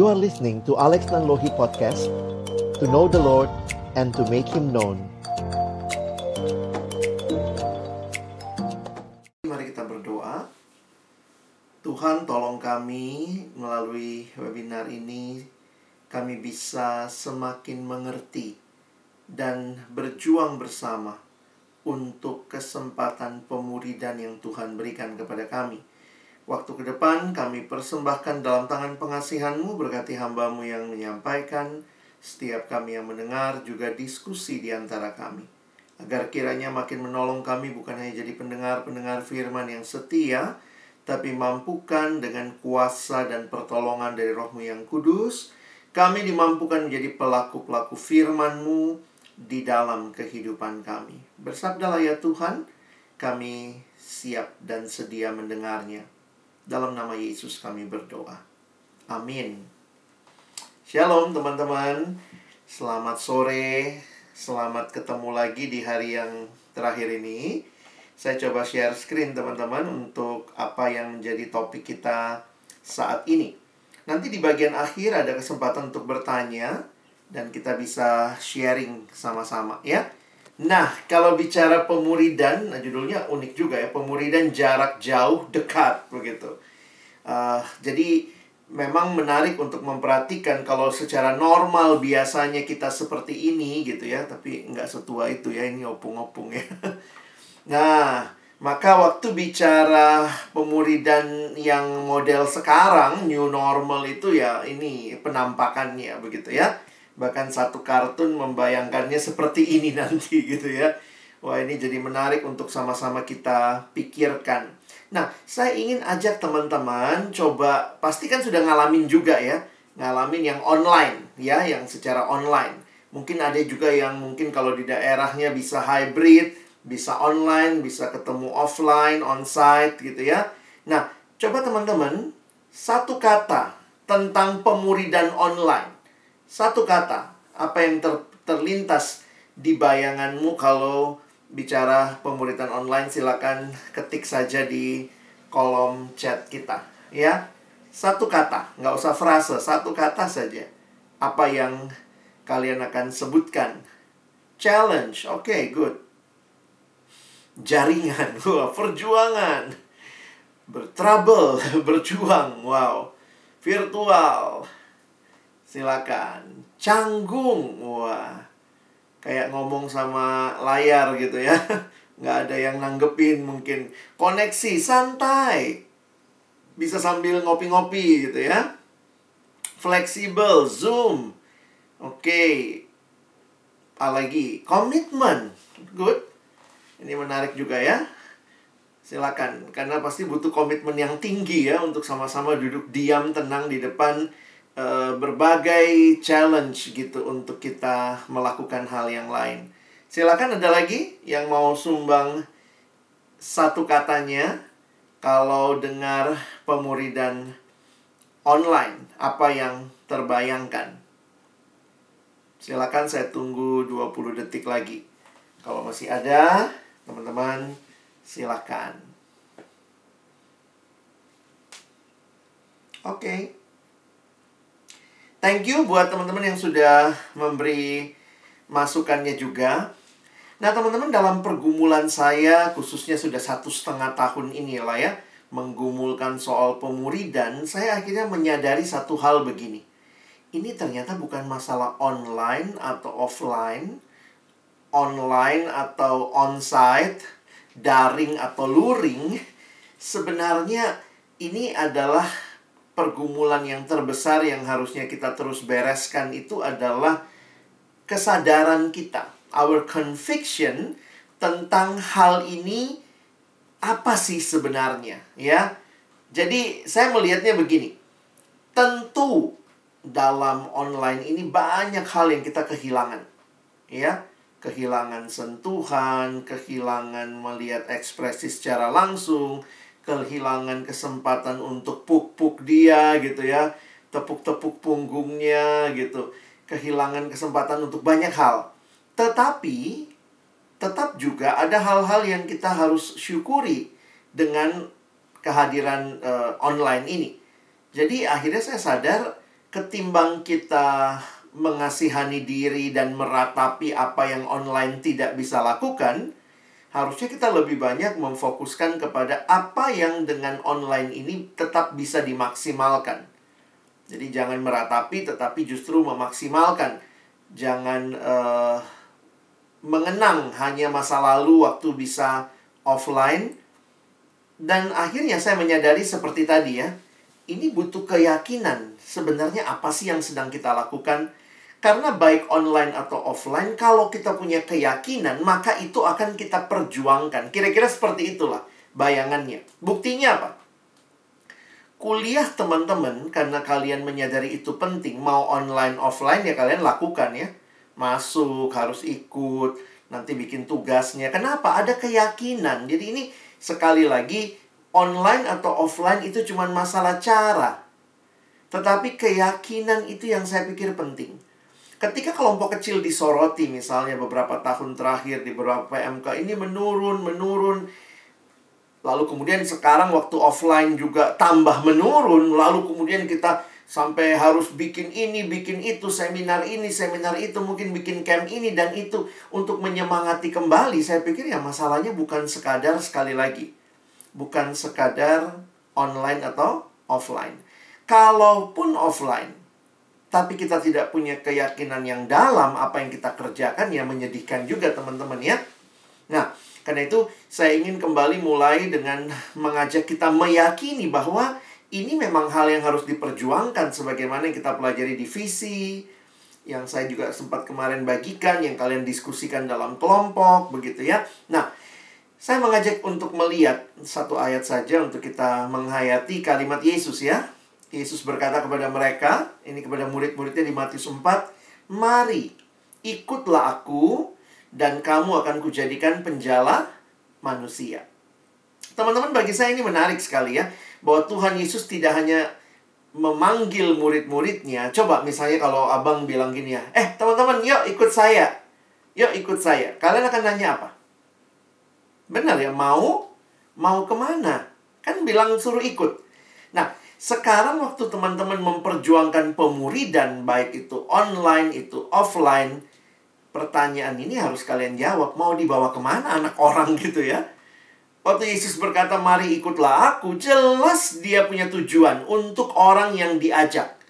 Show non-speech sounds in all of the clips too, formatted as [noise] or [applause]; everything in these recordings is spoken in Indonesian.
You are listening to Alex Nanlohi Podcast To know the Lord and to make Him known Mari kita berdoa Tuhan tolong kami melalui webinar ini Kami bisa semakin mengerti dan berjuang bersama untuk kesempatan pemuridan yang Tuhan berikan kepada kami. Waktu ke depan kami persembahkan dalam tangan pengasihanmu berkati hambamu yang menyampaikan, setiap kami yang mendengar juga diskusi di antara kami. Agar kiranya makin menolong kami bukan hanya jadi pendengar-pendengar firman yang setia, tapi mampukan dengan kuasa dan pertolongan dari rohmu yang kudus, kami dimampukan menjadi pelaku-pelaku firman-Mu di dalam kehidupan kami. Bersabdalah ya Tuhan, kami siap dan sedia mendengarnya. Dalam nama Yesus kami berdoa. Amin. Shalom teman-teman. Selamat sore. Selamat ketemu lagi di hari yang terakhir ini. Saya coba share screen teman-teman untuk apa yang menjadi topik kita saat ini. Nanti di bagian akhir ada kesempatan untuk bertanya dan kita bisa sharing sama-sama ya. Nah, kalau bicara pemuridan, nah judulnya unik juga ya, pemuridan jarak jauh dekat begitu. Uh, jadi memang menarik untuk memperhatikan kalau secara normal biasanya kita seperti ini gitu ya, tapi nggak setua itu ya, ini opung-opung ya. [laughs] Nah, maka waktu bicara pemuridan yang model sekarang, new normal itu ya ini penampakannya begitu ya bahkan satu kartun membayangkannya seperti ini [laughs] nanti gitu ya. Wah, ini jadi menarik untuk sama-sama kita pikirkan. Nah, saya ingin ajak teman-teman coba pasti kan sudah ngalamin juga ya, ngalamin yang online ya, yang secara online. Mungkin ada juga yang mungkin kalau di daerahnya bisa hybrid, bisa online, bisa ketemu offline, onsite gitu ya. Nah, coba teman-teman satu kata tentang pemuridan online satu kata, apa yang ter, terlintas di bayanganmu kalau bicara pemuridan online silakan ketik saja di kolom chat kita ya satu kata nggak usah frase satu kata saja apa yang kalian akan sebutkan challenge oke okay, good jaringan [laughs] wah perjuangan bertrouble [laughs] berjuang wow virtual Silakan. Canggung. Wah. Kayak ngomong sama layar gitu ya. [laughs] Nggak ada yang nanggepin mungkin. Koneksi santai. Bisa sambil ngopi-ngopi gitu ya. Fleksibel, Zoom. Oke. Okay. Apalagi komitmen. Good. Ini menarik juga ya. Silakan, karena pasti butuh komitmen yang tinggi ya untuk sama-sama duduk diam tenang di depan Eh, berbagai challenge gitu untuk kita melakukan hal yang lain. Silakan ada lagi yang mau sumbang satu katanya kalau dengar pemuridan online apa yang terbayangkan. Silakan saya tunggu 20 detik lagi. Kalau masih ada, teman-teman silakan. Oke. Okay. Thank you buat teman-teman yang sudah memberi masukannya juga. Nah, teman-teman dalam pergumulan saya, khususnya sudah satu setengah tahun ini lah ya, menggumulkan soal pemuridan, saya akhirnya menyadari satu hal begini. Ini ternyata bukan masalah online atau offline, online atau onsite, daring atau luring. Sebenarnya ini adalah pergumulan yang terbesar yang harusnya kita terus bereskan itu adalah kesadaran kita, our conviction tentang hal ini apa sih sebenarnya, ya. Jadi saya melihatnya begini. Tentu dalam online ini banyak hal yang kita kehilangan. Ya, kehilangan sentuhan, kehilangan melihat ekspresi secara langsung, kehilangan kesempatan untuk puk-puk dia gitu ya tepuk-tepuk punggungnya gitu kehilangan kesempatan untuk banyak hal. Tetapi tetap juga ada hal-hal yang kita harus syukuri dengan kehadiran uh, online ini. Jadi akhirnya saya sadar ketimbang kita mengasihani diri dan meratapi apa yang online tidak bisa lakukan, harusnya kita lebih banyak memfokuskan kepada apa yang dengan online ini tetap bisa dimaksimalkan. Jadi jangan meratapi tetapi justru memaksimalkan. Jangan uh, mengenang hanya masa lalu waktu bisa offline. Dan akhirnya saya menyadari seperti tadi ya, ini butuh keyakinan. Sebenarnya apa sih yang sedang kita lakukan? Karena baik online atau offline, kalau kita punya keyakinan, maka itu akan kita perjuangkan. Kira-kira seperti itulah bayangannya. Buktinya apa? Kuliah teman-teman, karena kalian menyadari itu penting, mau online, offline ya kalian lakukan ya. Masuk, harus ikut, nanti bikin tugasnya. Kenapa? Ada keyakinan. Jadi ini sekali lagi, online atau offline itu cuma masalah cara. Tetapi keyakinan itu yang saya pikir penting ketika kelompok kecil disoroti misalnya beberapa tahun terakhir di beberapa PMK ini menurun menurun. Lalu kemudian sekarang waktu offline juga tambah menurun lalu kemudian kita sampai harus bikin ini bikin itu seminar ini seminar itu mungkin bikin camp ini dan itu untuk menyemangati kembali. Saya pikir ya masalahnya bukan sekadar sekali lagi. Bukan sekadar online atau offline. Kalaupun offline tapi kita tidak punya keyakinan yang dalam apa yang kita kerjakan ya menyedihkan juga teman-teman ya. Nah, karena itu saya ingin kembali mulai dengan mengajak kita meyakini bahwa ini memang hal yang harus diperjuangkan sebagaimana yang kita pelajari di visi yang saya juga sempat kemarin bagikan yang kalian diskusikan dalam kelompok begitu ya. Nah, saya mengajak untuk melihat satu ayat saja untuk kita menghayati kalimat Yesus ya. Yesus berkata kepada mereka, ini kepada murid-muridnya di Matius 4, Mari, ikutlah aku, dan kamu akan kujadikan penjala manusia. Teman-teman, bagi saya ini menarik sekali ya, bahwa Tuhan Yesus tidak hanya memanggil murid-muridnya. Coba misalnya kalau abang bilang gini ya, eh teman-teman, yuk ikut saya. Yuk ikut saya. Kalian akan nanya apa? Benar ya, mau? Mau ke mana? Kan bilang suruh ikut. Nah, sekarang waktu teman-teman memperjuangkan pemuridan baik itu online itu offline, pertanyaan ini harus kalian jawab. Mau dibawa ke mana anak orang gitu ya? Waktu Yesus berkata, mari ikutlah aku. Jelas dia punya tujuan untuk orang yang diajak.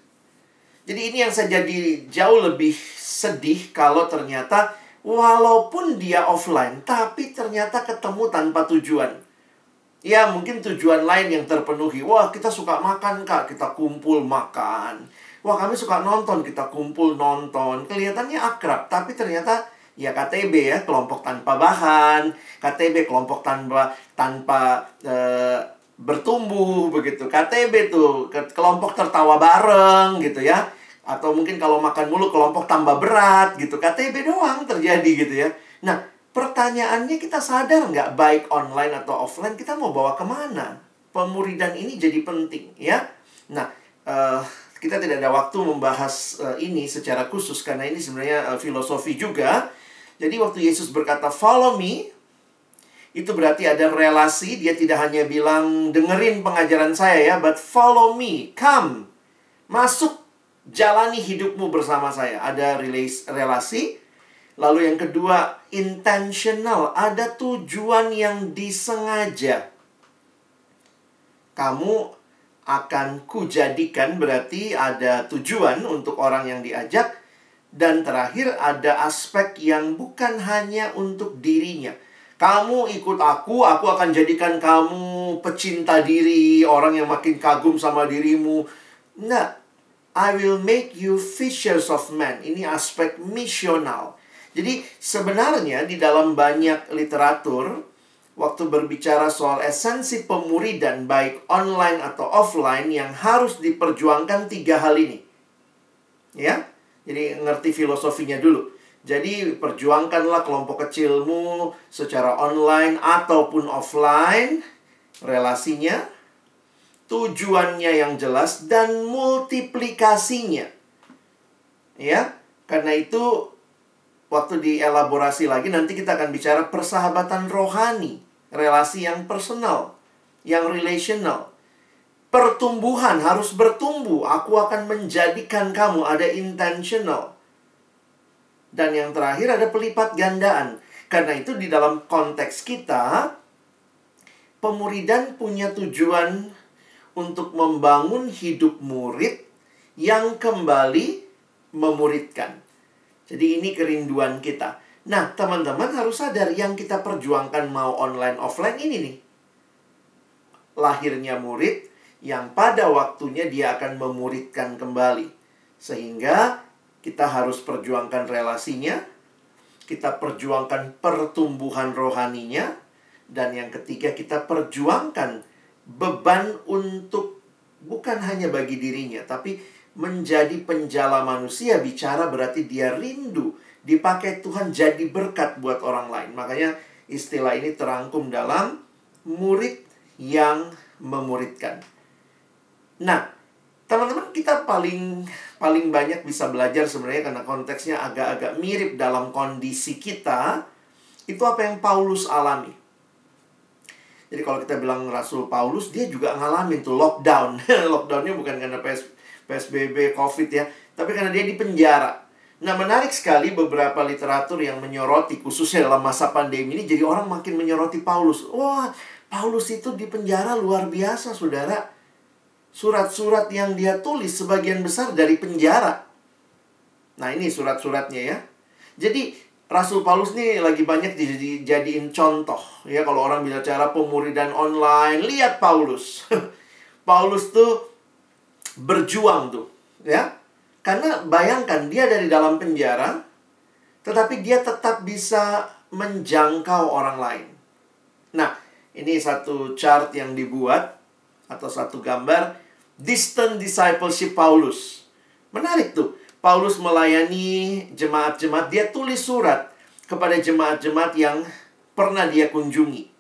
Jadi ini yang saya jadi jauh lebih sedih kalau ternyata walaupun dia offline, tapi ternyata ketemu tanpa tujuan. Ya mungkin tujuan lain yang terpenuhi. Wah kita suka makan kak. Kita kumpul makan. Wah kami suka nonton. Kita kumpul nonton. Kelihatannya akrab Tapi ternyata ya KTB ya Kelompok tanpa bahan. KTB kelompok tanpa Tanpa e, bertumbuh begitu. KTB tuh Kelompok tertawa bareng gitu ya. Atau mungkin kalau makan mulu Kelompok tambah berat gitu. KTB doang terjadi gitu ya. Nah Pertanyaannya kita sadar nggak baik online atau offline kita mau bawa ke mana? Pemuridan ini jadi penting ya. Nah, uh, kita tidak ada waktu membahas uh, ini secara khusus karena ini sebenarnya uh, filosofi juga. Jadi waktu Yesus berkata follow me itu berarti ada relasi dia tidak hanya bilang dengerin pengajaran saya ya but follow me come masuk jalani hidupmu bersama saya ada relasi Lalu yang kedua, intentional, ada tujuan yang disengaja. Kamu akan kujadikan berarti ada tujuan untuk orang yang diajak dan terakhir ada aspek yang bukan hanya untuk dirinya. Kamu ikut aku, aku akan jadikan kamu pecinta diri, orang yang makin kagum sama dirimu. Nah, I will make you fishers of men. Ini aspek misional. Jadi sebenarnya di dalam banyak literatur waktu berbicara soal esensi pemuridan baik online atau offline yang harus diperjuangkan tiga hal ini. Ya. Jadi ngerti filosofinya dulu. Jadi perjuangkanlah kelompok kecilmu secara online ataupun offline relasinya, tujuannya yang jelas dan multiplikasinya. Ya, karena itu waktu dielaborasi lagi nanti kita akan bicara persahabatan rohani, relasi yang personal, yang relational. Pertumbuhan harus bertumbuh. Aku akan menjadikan kamu ada intentional. Dan yang terakhir ada pelipat gandaan. Karena itu di dalam konteks kita, pemuridan punya tujuan untuk membangun hidup murid yang kembali memuridkan. Jadi ini kerinduan kita. Nah, teman-teman harus sadar yang kita perjuangkan mau online offline ini nih. Lahirnya murid yang pada waktunya dia akan memuridkan kembali. Sehingga kita harus perjuangkan relasinya, kita perjuangkan pertumbuhan rohaninya, dan yang ketiga kita perjuangkan beban untuk bukan hanya bagi dirinya, tapi menjadi penjala manusia bicara berarti dia rindu dipakai Tuhan jadi berkat buat orang lain. Makanya istilah ini terangkum dalam murid yang memuridkan. Nah, teman-teman kita paling paling banyak bisa belajar sebenarnya karena konteksnya agak-agak mirip dalam kondisi kita itu apa yang Paulus alami. Jadi kalau kita bilang Rasul Paulus dia juga ngalamin tuh lockdown. [laughs] Lockdownnya bukan karena PS, PSBB, COVID ya, tapi karena dia di penjara. Nah menarik sekali beberapa literatur yang menyoroti khususnya dalam masa pandemi ini jadi orang makin menyoroti Paulus. Wah Paulus itu di penjara luar biasa saudara surat-surat yang dia tulis sebagian besar dari penjara. Nah, ini surat-suratnya ya. Jadi Rasul Paulus nih lagi banyak dijadiin contoh. Ya, kalau orang bicara pemuridan online, lihat Paulus. [laughs] Paulus tuh berjuang tuh, ya. Karena bayangkan dia dari dalam penjara, tetapi dia tetap bisa menjangkau orang lain. Nah, ini satu chart yang dibuat atau satu gambar distant discipleship Paulus. Menarik tuh. Paulus melayani jemaat-jemaat, dia tulis surat kepada jemaat-jemaat yang pernah dia kunjungi.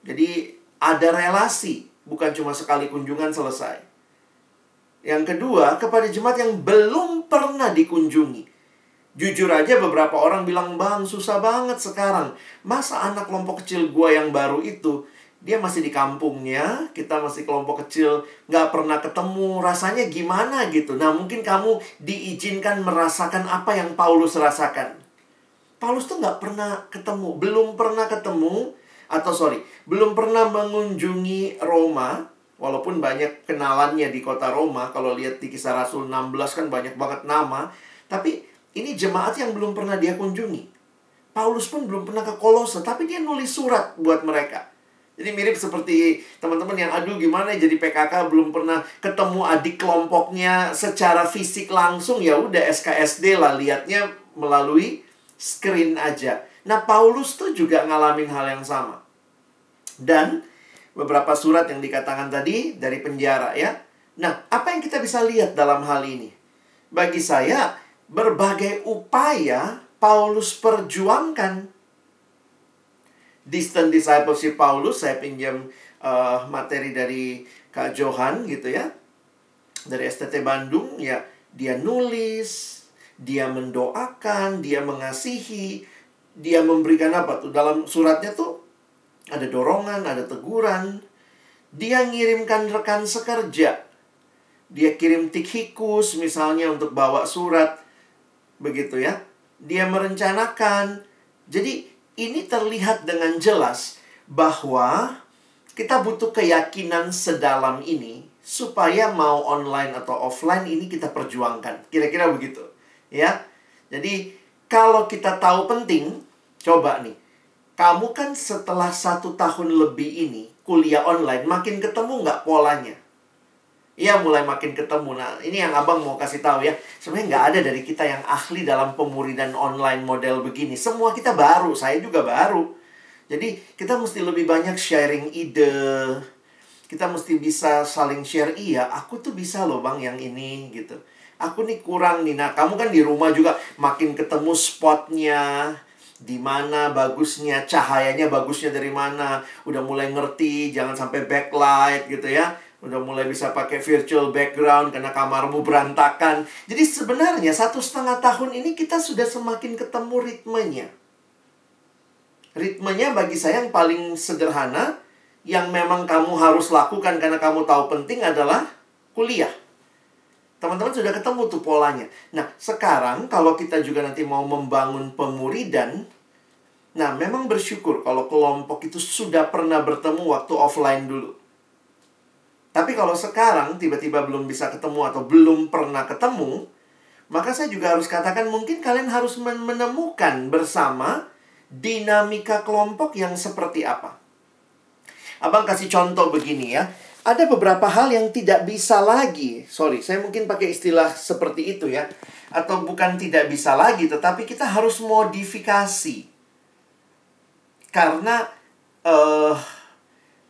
Jadi ada relasi, bukan cuma sekali kunjungan selesai. Yang kedua, kepada jemaat yang belum pernah dikunjungi. Jujur aja beberapa orang bilang, Bang, susah banget sekarang. Masa anak kelompok kecil gua yang baru itu dia masih di kampungnya, kita masih kelompok kecil, nggak pernah ketemu, rasanya gimana gitu. Nah, mungkin kamu diizinkan merasakan apa yang Paulus rasakan. Paulus tuh nggak pernah ketemu, belum pernah ketemu, atau sorry, belum pernah mengunjungi Roma, walaupun banyak kenalannya di kota Roma, kalau lihat di kisah Rasul 16 kan banyak banget nama, tapi ini jemaat yang belum pernah dia kunjungi. Paulus pun belum pernah ke Kolose, tapi dia nulis surat buat mereka. Jadi mirip seperti teman-teman yang aduh gimana jadi PKK belum pernah ketemu adik kelompoknya secara fisik langsung ya udah SKSD lah liatnya melalui screen aja. Nah, Paulus tuh juga ngalamin hal yang sama. Dan beberapa surat yang dikatakan tadi dari penjara ya. Nah, apa yang kita bisa lihat dalam hal ini? Bagi saya berbagai upaya Paulus perjuangkan distant discipleship Paulus saya pinjam uh, materi dari Kak Johan gitu ya dari STT Bandung ya dia nulis dia mendoakan dia mengasihi dia memberikan apa tuh dalam suratnya tuh ada dorongan ada teguran. Dia ngirimkan rekan sekerja. Dia kirim tikhikus misalnya untuk bawa surat. Begitu ya. Dia merencanakan. Jadi ini terlihat dengan jelas bahwa kita butuh keyakinan sedalam ini supaya mau online atau offline ini kita perjuangkan. Kira-kira begitu, ya. Jadi kalau kita tahu penting, coba nih, kamu kan setelah satu tahun lebih ini kuliah online, makin ketemu nggak polanya? Iya mulai makin ketemu. Nah ini yang abang mau kasih tahu ya. Sebenarnya nggak ada dari kita yang ahli dalam pemuridan online model begini. Semua kita baru. Saya juga baru. Jadi kita mesti lebih banyak sharing ide. Kita mesti bisa saling share. Iya aku tuh bisa loh bang yang ini gitu. Aku nih kurang nih. Nah kamu kan di rumah juga makin ketemu spotnya di mana bagusnya cahayanya bagusnya dari mana udah mulai ngerti jangan sampai backlight gitu ya udah mulai bisa pakai virtual background karena kamarmu berantakan. Jadi sebenarnya satu setengah tahun ini kita sudah semakin ketemu ritmenya. Ritmenya bagi saya yang paling sederhana, yang memang kamu harus lakukan karena kamu tahu penting adalah kuliah. Teman-teman sudah ketemu tuh polanya. Nah, sekarang kalau kita juga nanti mau membangun pemuridan, nah memang bersyukur kalau kelompok itu sudah pernah bertemu waktu offline dulu. Tapi kalau sekarang tiba-tiba belum bisa ketemu atau belum pernah ketemu, maka saya juga harus katakan mungkin kalian harus menemukan bersama dinamika kelompok yang seperti apa. Abang kasih contoh begini ya. Ada beberapa hal yang tidak bisa lagi. Sorry, saya mungkin pakai istilah seperti itu ya. Atau bukan tidak bisa lagi, tetapi kita harus modifikasi. Karena uh,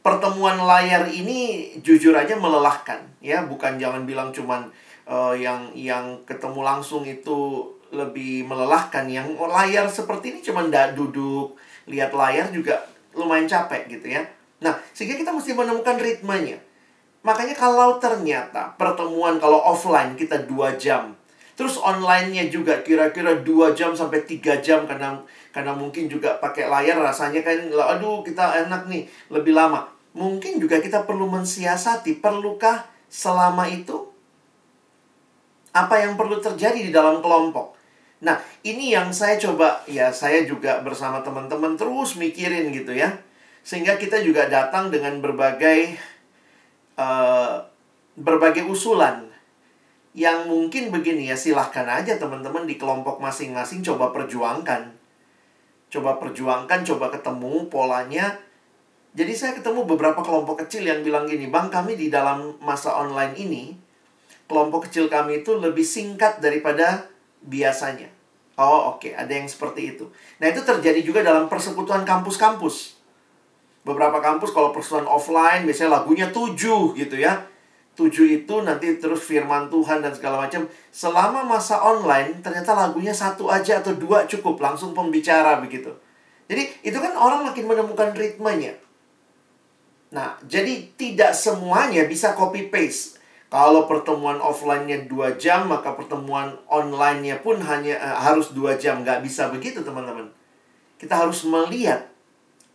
pertemuan layar ini jujur aja melelahkan ya. Bukan jangan bilang cuman uh, yang yang ketemu langsung itu lebih melelahkan. Yang layar seperti ini cuman duduk, lihat layar juga lumayan capek gitu ya. Nah, sehingga kita mesti menemukan ritmenya. Makanya kalau ternyata pertemuan kalau offline kita dua jam, terus online-nya juga kira-kira dua jam sampai tiga jam karena karena mungkin juga pakai layar rasanya kan aduh kita enak nih lebih lama. Mungkin juga kita perlu mensiasati perlukah selama itu apa yang perlu terjadi di dalam kelompok. Nah, ini yang saya coba ya saya juga bersama teman-teman terus mikirin gitu ya. Sehingga kita juga datang dengan berbagai uh, berbagai usulan yang mungkin begini ya silahkan aja teman-teman di kelompok masing-masing coba perjuangkan. Coba perjuangkan, coba ketemu polanya. Jadi saya ketemu beberapa kelompok kecil yang bilang gini, Bang kami di dalam masa online ini, kelompok kecil kami itu lebih singkat daripada biasanya. Oh oke, okay. ada yang seperti itu. Nah itu terjadi juga dalam persekutuan kampus-kampus beberapa kampus kalau persoalan offline biasanya lagunya tujuh gitu ya. Tujuh itu nanti terus firman Tuhan dan segala macam. Selama masa online ternyata lagunya satu aja atau dua cukup langsung pembicara begitu. Jadi itu kan orang makin menemukan ritmenya. Nah jadi tidak semuanya bisa copy paste kalau pertemuan offline-nya dua jam maka pertemuan online-nya pun hanya uh, harus dua jam. Nggak bisa begitu teman-teman. Kita harus melihat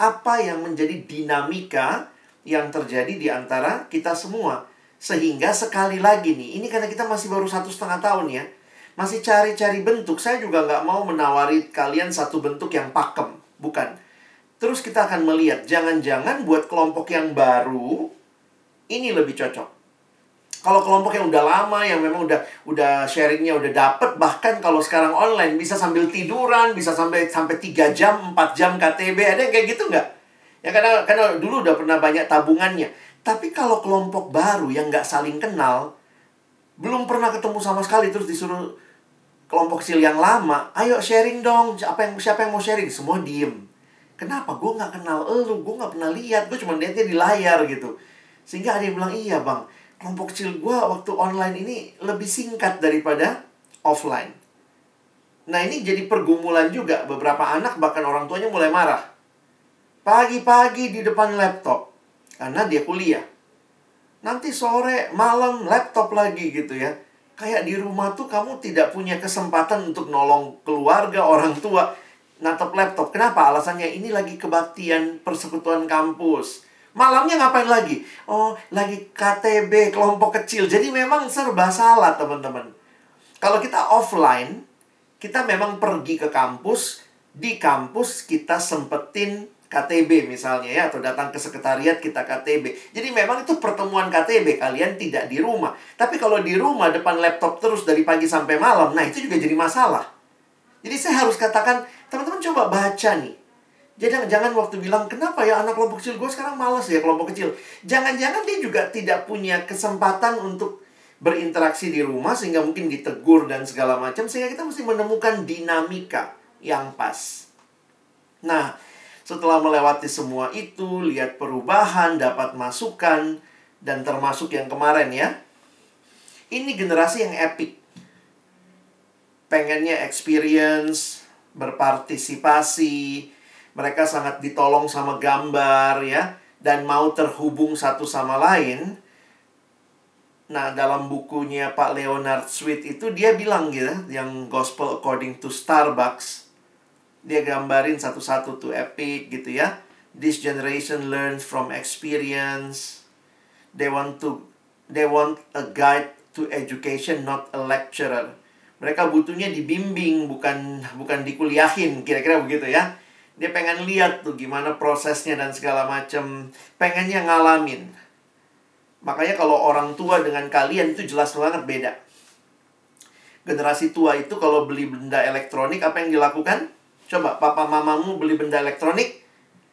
apa yang menjadi dinamika yang terjadi di antara kita semua. Sehingga sekali lagi nih, ini karena kita masih baru satu setengah tahun ya. Masih cari-cari bentuk. Saya juga nggak mau menawari kalian satu bentuk yang pakem. Bukan. Terus kita akan melihat, jangan-jangan buat kelompok yang baru, ini lebih cocok. Kalau kelompok yang udah lama, yang memang udah udah sharingnya udah dapet, bahkan kalau sekarang online bisa sambil tiduran, bisa sampai sampai 3 jam, 4 jam KTB, ada yang kayak gitu nggak? Ya karena karena dulu udah pernah banyak tabungannya. Tapi kalau kelompok baru yang nggak saling kenal, belum pernah ketemu sama sekali terus disuruh kelompok kecil yang lama, ayo sharing dong. Apa yang siapa yang mau sharing? Semua diem. Kenapa? Gue nggak kenal lu, gue nggak pernah lihat, gue cuma lihatnya di layar gitu. Sehingga ada yang bilang, iya bang, kelompok kecil gue waktu online ini lebih singkat daripada offline. Nah ini jadi pergumulan juga. Beberapa anak bahkan orang tuanya mulai marah. Pagi-pagi di depan laptop. Karena dia kuliah. Nanti sore, malam, laptop lagi gitu ya. Kayak di rumah tuh kamu tidak punya kesempatan untuk nolong keluarga, orang tua. Natap laptop. Kenapa? Alasannya ini lagi kebaktian persekutuan kampus Malamnya ngapain lagi? Oh, lagi KTB, kelompok kecil. Jadi memang serba salah, teman-teman. Kalau kita offline, kita memang pergi ke kampus. Di kampus kita sempetin KTB misalnya ya atau datang ke sekretariat kita KTB. Jadi memang itu pertemuan KTB kalian tidak di rumah. Tapi kalau di rumah depan laptop terus dari pagi sampai malam, nah itu juga jadi masalah. Jadi saya harus katakan, teman-teman coba baca nih. Jadi jangan waktu bilang, kenapa ya anak kelompok kecil gue sekarang malas ya kelompok kecil. Jangan-jangan dia juga tidak punya kesempatan untuk berinteraksi di rumah sehingga mungkin ditegur dan segala macam. Sehingga kita mesti menemukan dinamika yang pas. Nah, setelah melewati semua itu, lihat perubahan, dapat masukan, dan termasuk yang kemarin ya. Ini generasi yang epic. Pengennya experience, berpartisipasi, mereka sangat ditolong sama gambar ya dan mau terhubung satu sama lain. Nah, dalam bukunya Pak Leonard Sweet itu dia bilang gitu, yang Gospel According to Starbucks. Dia gambarin satu-satu tuh epic gitu ya. This generation learns from experience. They want to they want a guide to education, not a lecturer. Mereka butuhnya dibimbing, bukan bukan dikuliahin, kira-kira begitu ya. Dia pengen lihat tuh gimana prosesnya dan segala macam, pengennya ngalamin. Makanya kalau orang tua dengan kalian itu jelas banget beda. Generasi tua itu kalau beli benda elektronik apa yang dilakukan? Coba papa mamamu beli benda elektronik,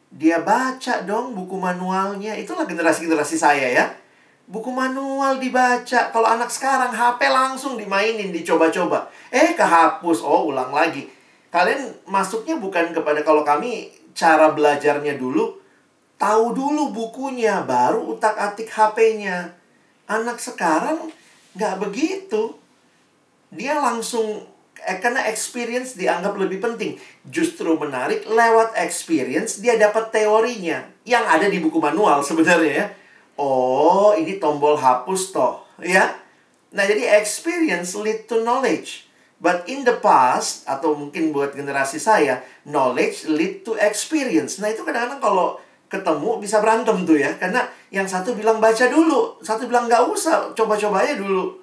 dia baca dong buku manualnya. Itulah generasi-generasi saya ya. Buku manual dibaca. Kalau anak sekarang HP langsung dimainin, dicoba-coba. Eh, kehapus. Oh, ulang lagi. Kalian masuknya bukan kepada kalau kami cara belajarnya dulu, tahu dulu bukunya, baru utak-atik HP-nya. Anak sekarang nggak begitu. Dia langsung eh, karena experience dianggap lebih penting. Justru menarik lewat experience dia dapat teorinya yang ada di buku manual sebenarnya ya. Oh, ini tombol hapus toh, ya. Nah, jadi experience lead to knowledge. But in the past atau mungkin buat generasi saya, knowledge lead to experience. Nah, itu kadang-kadang kalau ketemu bisa berantem tuh ya. Karena yang satu bilang baca dulu, satu bilang nggak usah, coba-coba aja dulu.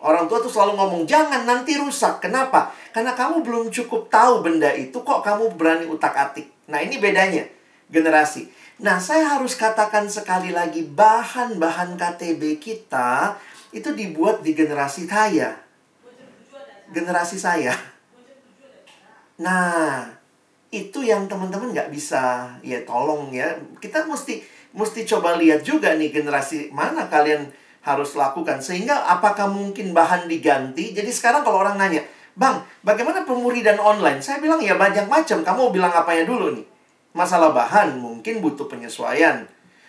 Orang tua tuh selalu ngomong, jangan nanti rusak. Kenapa? Karena kamu belum cukup tahu benda itu, kok kamu berani utak-atik. Nah, ini bedanya generasi. Nah, saya harus katakan sekali lagi, bahan-bahan KTB kita itu dibuat di generasi saya. Generasi saya. Nah, itu yang teman-teman nggak bisa, ya tolong ya. Kita mesti mesti coba lihat juga nih generasi mana kalian harus lakukan. Sehingga apakah mungkin bahan diganti? Jadi sekarang kalau orang nanya, Bang, bagaimana pemuridan online? Saya bilang ya banyak macam. Kamu bilang apanya dulu nih? Masalah bahan mungkin butuh penyesuaian.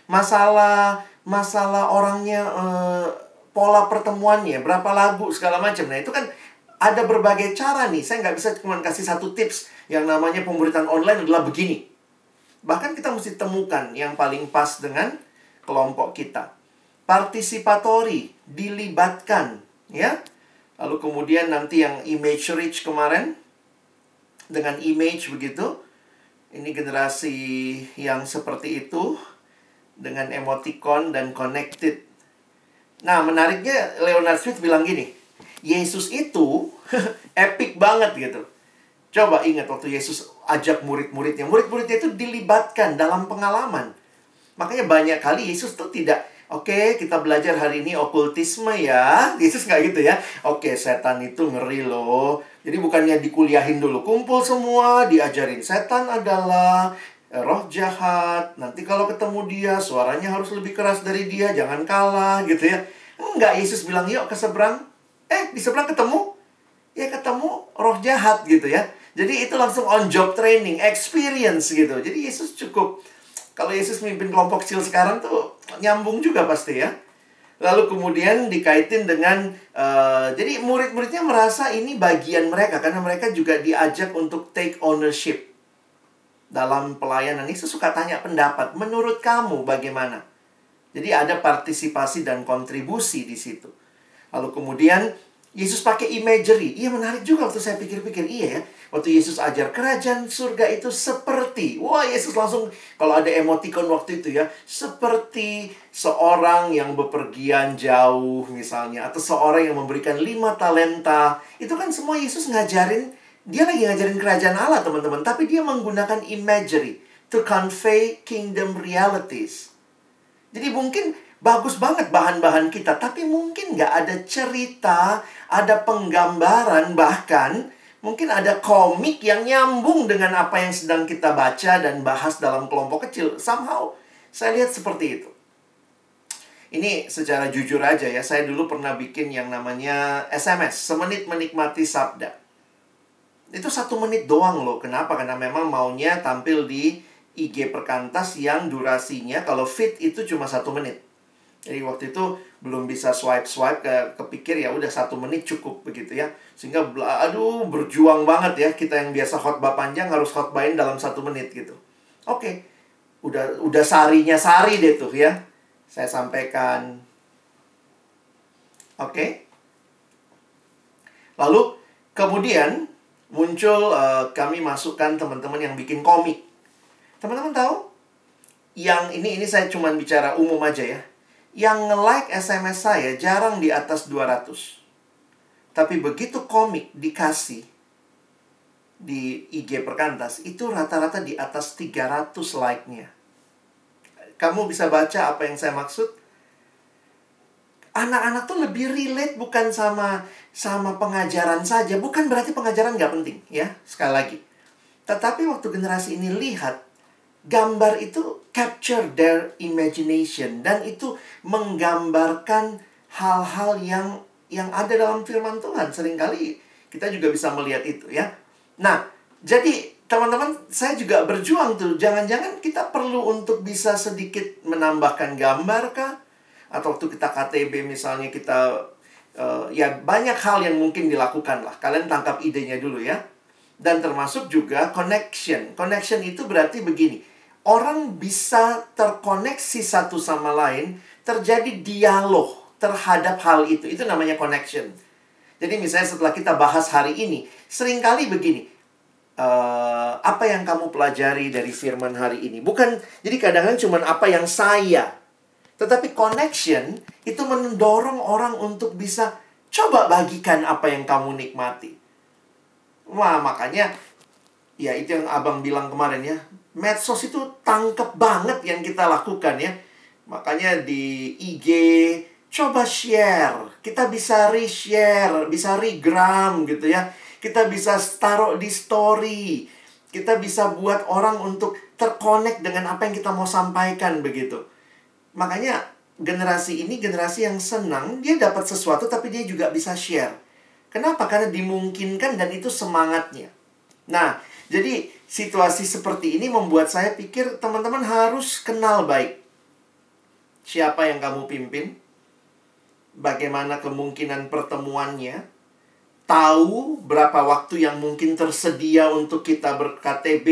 Masalah masalah orangnya eh, pola pertemuannya, berapa lagu segala macam. Nah, itu kan ada berbagai cara nih. Saya nggak bisa cuma kasih satu tips yang namanya pemberitaan online adalah begini. Bahkan kita mesti temukan yang paling pas dengan kelompok kita. Partisipatori, dilibatkan, ya. Lalu kemudian nanti yang image rich kemarin dengan image begitu. Ini generasi yang seperti itu dengan emoticon dan connected. Nah, menariknya Leonard Swift bilang gini, Yesus itu [laughs] epic banget gitu. Coba ingat waktu Yesus ajak murid-muridnya. Murid-muridnya itu dilibatkan dalam pengalaman. Makanya banyak kali Yesus tuh tidak Oke, kita belajar hari ini okultisme ya. [laughs] Yesus nggak gitu ya. Oke, setan itu ngeri loh. Jadi bukannya dikuliahin dulu. Kumpul semua, diajarin. Setan adalah roh jahat. Nanti kalau ketemu dia, suaranya harus lebih keras dari dia. Jangan kalah gitu ya. Enggak, Yesus bilang, yuk ke seberang. Eh, di seberang ketemu. Ya ketemu roh jahat gitu ya. Jadi itu langsung on job training, experience gitu. Jadi Yesus cukup kalau Yesus memimpin kelompok kecil sekarang tuh nyambung juga pasti ya. Lalu kemudian dikaitin dengan uh, jadi murid-muridnya merasa ini bagian mereka karena mereka juga diajak untuk take ownership dalam pelayanan. Yesus suka tanya pendapat, menurut kamu bagaimana? Jadi ada partisipasi dan kontribusi di situ. Lalu kemudian Yesus pakai imagery. Iya menarik juga waktu saya pikir-pikir. Iya ya. Waktu Yesus ajar kerajaan surga itu seperti. Wah Yesus langsung kalau ada emoticon waktu itu ya. Seperti seorang yang bepergian jauh misalnya. Atau seorang yang memberikan lima talenta. Itu kan semua Yesus ngajarin. Dia lagi ngajarin kerajaan Allah teman-teman. Tapi dia menggunakan imagery. To convey kingdom realities. Jadi mungkin bagus banget bahan-bahan kita, tapi mungkin nggak ada cerita, ada penggambaran, bahkan mungkin ada komik yang nyambung dengan apa yang sedang kita baca dan bahas dalam kelompok kecil. Somehow, saya lihat seperti itu. Ini secara jujur aja ya, saya dulu pernah bikin yang namanya SMS, semenit menikmati sabda. Itu satu menit doang loh. Kenapa? Karena memang maunya tampil di IG perkantas yang durasinya kalau fit itu cuma satu menit. Jadi waktu itu belum bisa swipe-swipe ke kepikir ya udah satu menit cukup begitu ya. Sehingga aduh berjuang banget ya kita yang biasa khotbah panjang harus khotbahin dalam satu menit gitu. Oke, udah udah sarinya sari deh tuh ya. Saya sampaikan. Oke. Lalu kemudian muncul uh, kami masukkan teman-teman yang bikin komik. Teman-teman tahu yang ini ini saya cuma bicara umum aja ya. Yang nge-like SMS saya jarang di atas 200. Tapi begitu komik dikasih di IG Perkantas, itu rata-rata di atas 300 like-nya. Kamu bisa baca apa yang saya maksud? Anak-anak tuh lebih relate bukan sama sama pengajaran saja. Bukan berarti pengajaran nggak penting, ya. Sekali lagi. Tetapi waktu generasi ini lihat gambar itu capture their imagination dan itu menggambarkan hal-hal yang yang ada dalam firman Tuhan sering kali kita juga bisa melihat itu ya. Nah, jadi teman-teman saya juga berjuang tuh jangan-jangan kita perlu untuk bisa sedikit menambahkan gambar kah atau waktu kita KTB misalnya kita uh, ya banyak hal yang mungkin dilakukan lah. Kalian tangkap idenya dulu ya. Dan termasuk juga connection. Connection itu berarti begini orang bisa terkoneksi satu sama lain, terjadi dialog terhadap hal itu. Itu namanya connection. Jadi misalnya setelah kita bahas hari ini, sering kali begini, uh, apa yang kamu pelajari dari firman hari ini? Bukan, jadi kadang-kadang cuma apa yang saya. Tetapi connection itu mendorong orang untuk bisa coba bagikan apa yang kamu nikmati. Wah, makanya ya itu yang abang bilang kemarin ya medsos itu tangkep banget yang kita lakukan ya. Makanya di IG coba share. Kita bisa reshare, bisa regram gitu ya. Kita bisa taruh di story. Kita bisa buat orang untuk terkonek dengan apa yang kita mau sampaikan begitu. Makanya generasi ini generasi yang senang, dia dapat sesuatu tapi dia juga bisa share. Kenapa? Karena dimungkinkan dan itu semangatnya. Nah, jadi situasi seperti ini membuat saya pikir teman-teman harus kenal baik siapa yang kamu pimpin, bagaimana kemungkinan pertemuannya, tahu berapa waktu yang mungkin tersedia untuk kita ber-KTB,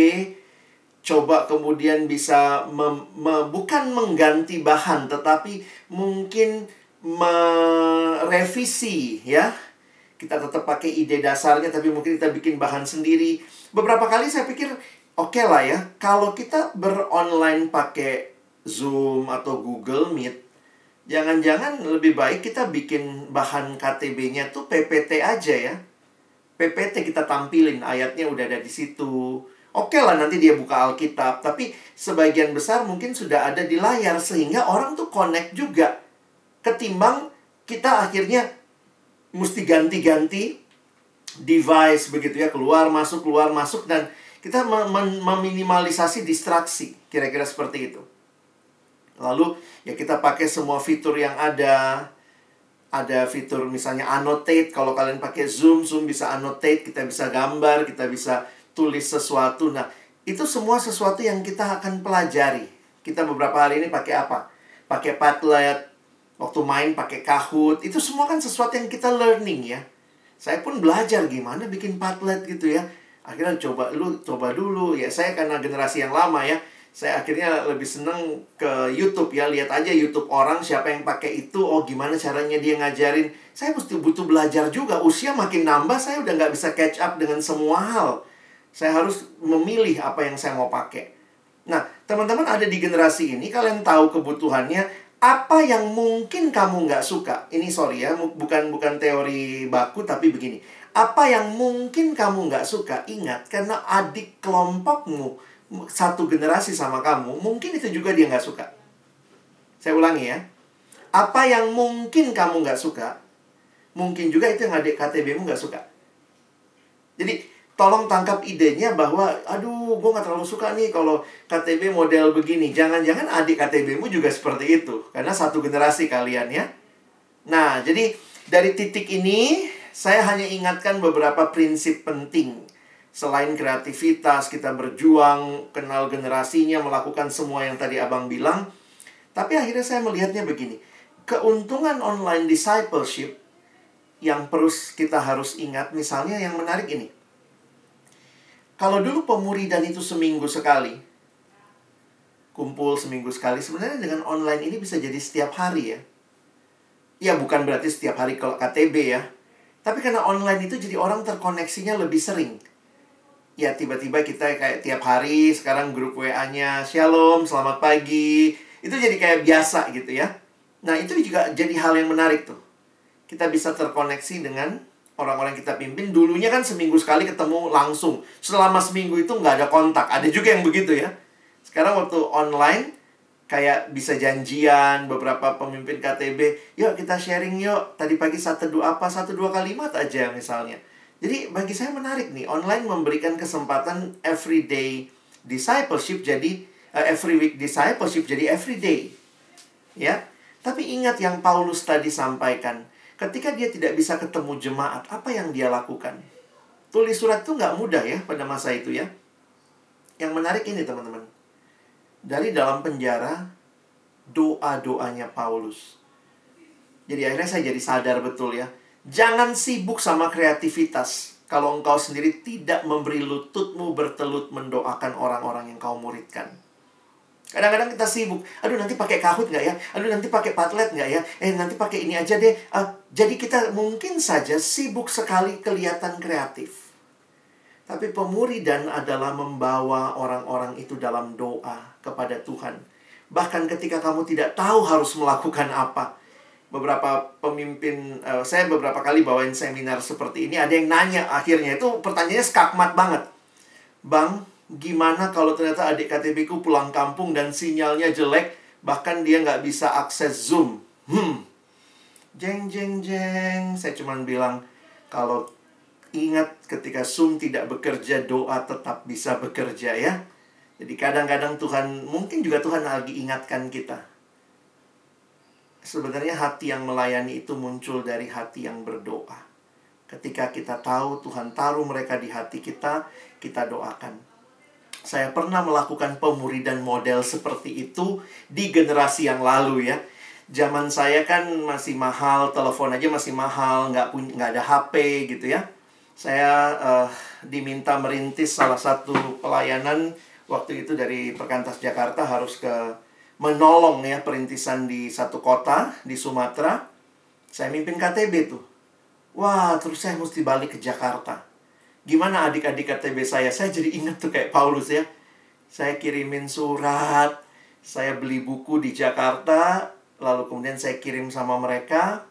coba kemudian bisa mem, me, bukan mengganti bahan tetapi mungkin merevisi ya. Kita tetap pakai ide dasarnya tapi mungkin kita bikin bahan sendiri beberapa kali saya pikir oke okay lah ya kalau kita beronline pakai Zoom atau Google Meet jangan-jangan lebih baik kita bikin bahan KTB-nya tuh PPT aja ya PPT kita tampilin ayatnya udah ada di situ Oke okay lah nanti dia buka Alkitab, tapi sebagian besar mungkin sudah ada di layar sehingga orang tuh connect juga. Ketimbang kita akhirnya mesti ganti-ganti device begitu ya keluar masuk keluar masuk dan kita meminimalisasi distraksi kira-kira seperti itu. Lalu ya kita pakai semua fitur yang ada. Ada fitur misalnya annotate kalau kalian pakai zoom zoom bisa annotate kita bisa gambar kita bisa tulis sesuatu. Nah itu semua sesuatu yang kita akan pelajari. Kita beberapa hari ini pakai apa? Pakai Padlet waktu main pakai Kahoot. Itu semua kan sesuatu yang kita learning ya saya pun belajar gimana bikin Padlet gitu ya. Akhirnya coba lu coba dulu ya. Saya karena generasi yang lama ya. Saya akhirnya lebih seneng ke YouTube ya. Lihat aja YouTube orang siapa yang pakai itu. Oh gimana caranya dia ngajarin. Saya mesti butuh belajar juga. Usia makin nambah saya udah nggak bisa catch up dengan semua hal. Saya harus memilih apa yang saya mau pakai. Nah, teman-teman ada di generasi ini, kalian tahu kebutuhannya, apa yang mungkin kamu nggak suka? Ini sorry ya bukan bukan teori baku tapi begini. Apa yang mungkin kamu nggak suka? Ingat karena adik kelompokmu satu generasi sama kamu mungkin itu juga dia nggak suka. Saya ulangi ya. Apa yang mungkin kamu nggak suka mungkin juga itu yang adik KTBmu nggak suka. Jadi tolong tangkap idenya bahwa aduh gue gak terlalu suka nih kalau KTB model begini. Jangan-jangan adik KTBmu juga seperti itu karena satu generasi kalian ya. Nah jadi dari titik ini saya hanya ingatkan beberapa prinsip penting. Selain kreativitas kita berjuang kenal generasinya melakukan semua yang tadi abang bilang. Tapi akhirnya saya melihatnya begini keuntungan online discipleship yang terus kita harus ingat misalnya yang menarik ini kalau dulu pemuridan itu seminggu sekali, kumpul seminggu sekali, sebenarnya dengan online ini bisa jadi setiap hari ya. Ya bukan berarti setiap hari kalau KTB ya. Tapi karena online itu jadi orang terkoneksinya lebih sering. ya tiba-tiba kita kayak tiap hari sekarang grup WA-nya Shalom, selamat pagi. Itu jadi kayak biasa gitu ya. Nah, itu juga jadi hal yang menarik tuh. Kita bisa terkoneksi dengan orang-orang kita pimpin. Dulunya kan seminggu sekali ketemu langsung. Selama seminggu itu nggak ada kontak. Ada juga yang begitu ya. Sekarang waktu online, kayak bisa janjian beberapa pemimpin KTB. Yuk kita sharing yuk. Tadi pagi satu dua apa, satu dua kalimat aja misalnya. Jadi bagi saya menarik nih. Online memberikan kesempatan everyday discipleship jadi uh, every week discipleship jadi everyday. Ya, tapi ingat yang Paulus tadi sampaikan, ketika dia tidak bisa ketemu jemaat, apa yang dia lakukan? Tulis surat itu nggak mudah ya pada masa itu ya. Yang menarik ini teman-teman. Dari dalam penjara, doa-doanya Paulus. Jadi akhirnya saya jadi sadar betul ya. Jangan sibuk sama kreativitas. Kalau engkau sendiri tidak memberi lututmu bertelut mendoakan orang-orang yang kau muridkan. Kadang-kadang kita sibuk. Aduh nanti pakai kahut nggak ya? Aduh nanti pakai patlet nggak ya? Eh nanti pakai ini aja deh. Uh, jadi kita mungkin saja sibuk sekali kelihatan kreatif. Tapi pemuridan adalah membawa orang-orang itu dalam doa kepada Tuhan. Bahkan ketika kamu tidak tahu harus melakukan apa. Beberapa pemimpin, uh, saya beberapa kali bawain seminar seperti ini. Ada yang nanya akhirnya, itu pertanyaannya skakmat banget. Bang, gimana kalau ternyata adik KTB ku pulang kampung dan sinyalnya jelek, bahkan dia nggak bisa akses Zoom. Hmm, jeng jeng jeng. Saya cuma bilang kalau ingat ketika Zoom tidak bekerja, doa tetap bisa bekerja ya. Jadi kadang-kadang Tuhan, mungkin juga Tuhan lagi ingatkan kita. Sebenarnya hati yang melayani itu muncul dari hati yang berdoa. Ketika kita tahu Tuhan taruh mereka di hati kita, kita doakan. Saya pernah melakukan pemuridan model seperti itu di generasi yang lalu ya. Zaman saya kan masih mahal, telepon aja masih mahal, nggak punya nggak ada HP gitu ya. Saya uh, diminta merintis salah satu pelayanan waktu itu dari Perkantas Jakarta harus ke menolong ya perintisan di satu kota di Sumatera. Saya mimpin KTB tuh. Wah, terus saya mesti balik ke Jakarta Gimana adik-adik KTB saya? Saya jadi ingat tuh kayak Paulus ya. Saya kirimin surat, saya beli buku di Jakarta, lalu kemudian saya kirim sama mereka.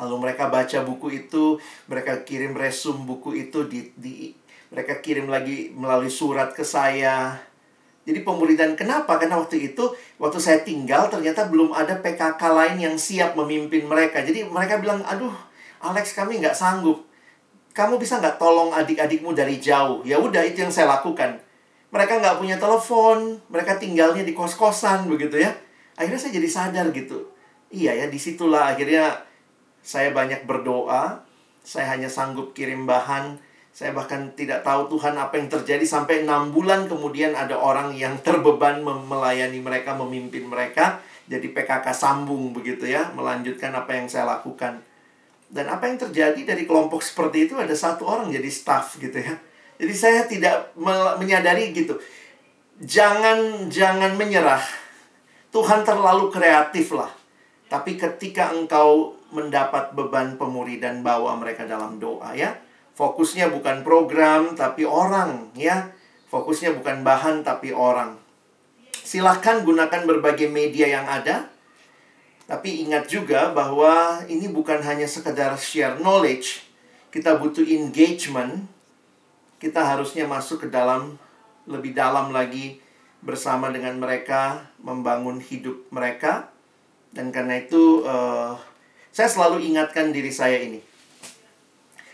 Lalu mereka baca buku itu, mereka kirim resum buku itu di, di mereka kirim lagi melalui surat ke saya. Jadi pemuridan kenapa? Karena waktu itu waktu saya tinggal ternyata belum ada PKK lain yang siap memimpin mereka. Jadi mereka bilang, aduh Alex kami nggak sanggup kamu bisa nggak tolong adik-adikmu dari jauh? Ya udah itu yang saya lakukan. Mereka nggak punya telepon, mereka tinggalnya di kos-kosan begitu ya. Akhirnya saya jadi sadar gitu. Iya ya, di situlah akhirnya saya banyak berdoa. Saya hanya sanggup kirim bahan. Saya bahkan tidak tahu Tuhan apa yang terjadi sampai enam bulan kemudian ada orang yang terbeban melayani mereka, memimpin mereka. Jadi PKK sambung begitu ya, melanjutkan apa yang saya lakukan. Dan apa yang terjadi dari kelompok seperti itu ada satu orang jadi staff gitu ya. Jadi saya tidak menyadari gitu. Jangan jangan menyerah. Tuhan terlalu kreatif lah. Tapi ketika engkau mendapat beban pemuridan bawa mereka dalam doa ya. Fokusnya bukan program tapi orang ya. Fokusnya bukan bahan tapi orang. Silahkan gunakan berbagai media yang ada tapi ingat juga bahwa ini bukan hanya sekedar share knowledge. Kita butuh engagement. Kita harusnya masuk ke dalam lebih dalam lagi bersama dengan mereka, membangun hidup mereka. Dan karena itu uh, saya selalu ingatkan diri saya ini.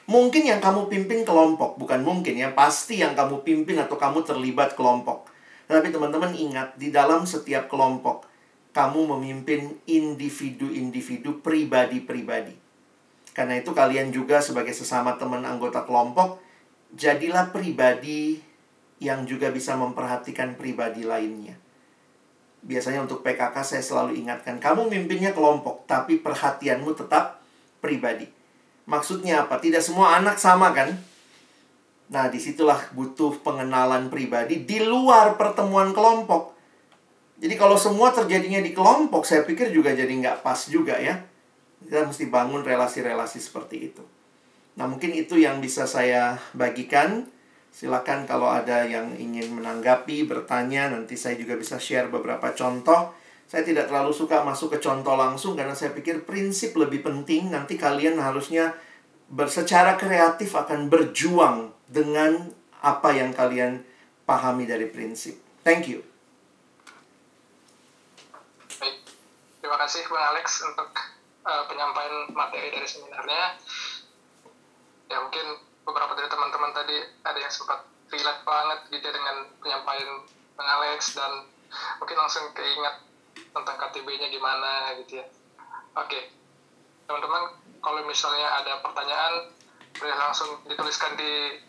Mungkin yang kamu pimpin kelompok, bukan mungkin ya, pasti yang kamu pimpin atau kamu terlibat kelompok. Tapi teman-teman ingat, di dalam setiap kelompok kamu memimpin individu-individu pribadi-pribadi. Karena itu kalian juga sebagai sesama teman anggota kelompok, jadilah pribadi yang juga bisa memperhatikan pribadi lainnya. Biasanya untuk PKK saya selalu ingatkan, kamu mimpinnya kelompok, tapi perhatianmu tetap pribadi. Maksudnya apa? Tidak semua anak sama kan? Nah, di situlah butuh pengenalan pribadi di luar pertemuan kelompok jadi kalau semua terjadinya di kelompok, saya pikir juga jadi nggak pas juga ya. Kita mesti bangun relasi-relasi seperti itu. Nah mungkin itu yang bisa saya bagikan. Silakan kalau ada yang ingin menanggapi, bertanya, nanti saya juga bisa share beberapa contoh. Saya tidak terlalu suka masuk ke contoh langsung karena saya pikir prinsip lebih penting. Nanti kalian harusnya secara kreatif akan berjuang dengan apa yang kalian pahami dari prinsip. Thank you. Baik. Terima kasih Bang Alex untuk uh, penyampaian materi dari seminarnya. Ya mungkin beberapa dari teman-teman tadi ada yang sempat relate banget gitu ya dengan penyampaian Bang Alex dan mungkin langsung keingat tentang KTB-nya gimana gitu ya. Oke, teman-teman kalau misalnya ada pertanyaan boleh langsung dituliskan di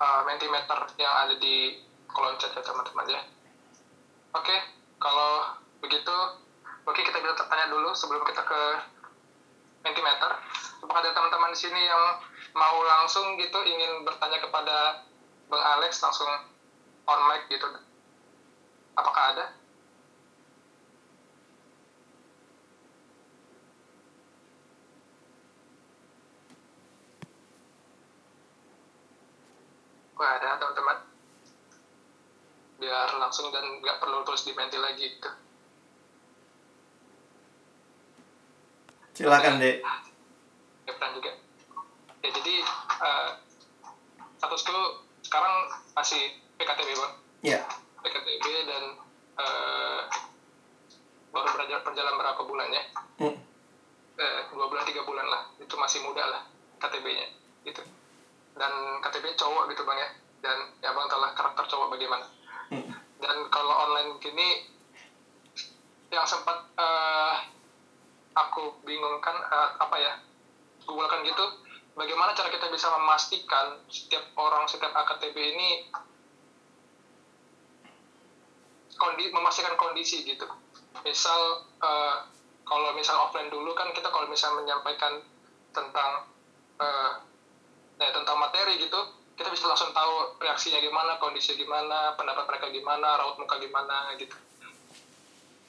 uh, Mentimeter yang ada di kolom chat ya teman-teman ya. Oke, kalau begitu mungkin kita bisa tanya dulu sebelum kita ke Mentimeter. Apakah ada teman-teman di sini yang mau langsung gitu ingin bertanya kepada Bang Alex langsung on mic gitu? Apakah ada? Wah, ada teman-teman. Biar langsung dan nggak perlu terus dimenti lagi gitu. Silakan, Dek. Ya, juga. Ya, jadi uh, statusku sekarang masih PKTB, Bang. Iya. PKTB dan uh, baru berjalan, berjalan berapa bulan ya? Hmm. Uh, dua bulan, tiga bulan lah. Itu masih muda lah KTB-nya. Gitu dan KTP cowok gitu bang ya dan ya bang telah karakter cowok bagaimana hmm. dan kalau online gini yang sempat uh, aku bingungkan uh, apa ya googlekan gitu bagaimana cara kita bisa memastikan setiap orang setiap AKTB ini kondi memastikan kondisi gitu. Misal uh, kalau misal offline dulu kan kita kalau misal menyampaikan tentang uh, nah, tentang materi gitu kita bisa langsung tahu reaksinya gimana kondisinya gimana pendapat mereka gimana raut muka gimana gitu.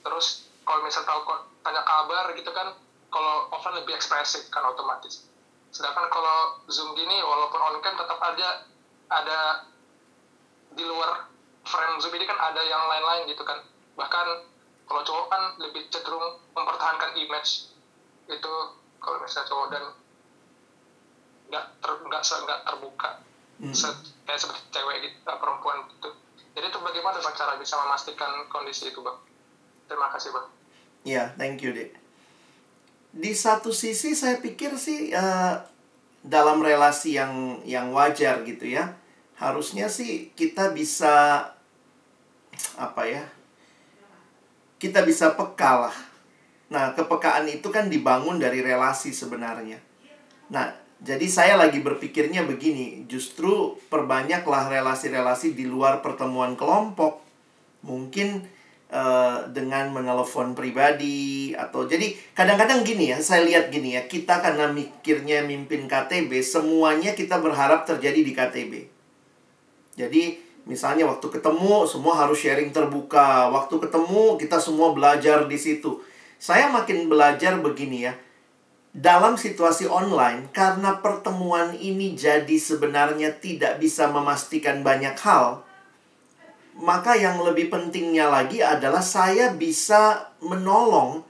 Terus kalau misal tahu tanya kabar gitu kan kalau offline lebih ekspresif kan otomatis. Sedangkan kalau zoom gini walaupun on cam tetap aja ada di luar frame zoom ini kan ada yang lain-lain gitu kan. Bahkan kalau cowok kan lebih cenderung mempertahankan image itu kalau misalnya cowok dan nggak ter, nggak nggak terbuka. Hmm. se, kayak seperti cewek gitu perempuan gitu. Jadi itu bagaimana bang cara bisa memastikan kondisi itu bang terima kasih bang ya yeah, thank you dek di satu sisi saya pikir sih uh, dalam relasi yang yang wajar gitu ya harusnya sih kita bisa apa ya kita bisa peka lah. Nah kepekaan itu kan dibangun dari relasi sebenarnya. Nah jadi saya lagi berpikirnya begini, justru perbanyaklah relasi-relasi di luar pertemuan kelompok. Mungkin uh, dengan menelpon pribadi atau jadi kadang-kadang gini ya, saya lihat gini ya, kita karena mikirnya mimpin KTB, semuanya kita berharap terjadi di KTB. Jadi misalnya waktu ketemu semua harus sharing terbuka, waktu ketemu kita semua belajar di situ. Saya makin belajar begini ya, dalam situasi online, karena pertemuan ini jadi sebenarnya tidak bisa memastikan banyak hal, maka yang lebih pentingnya lagi adalah saya bisa menolong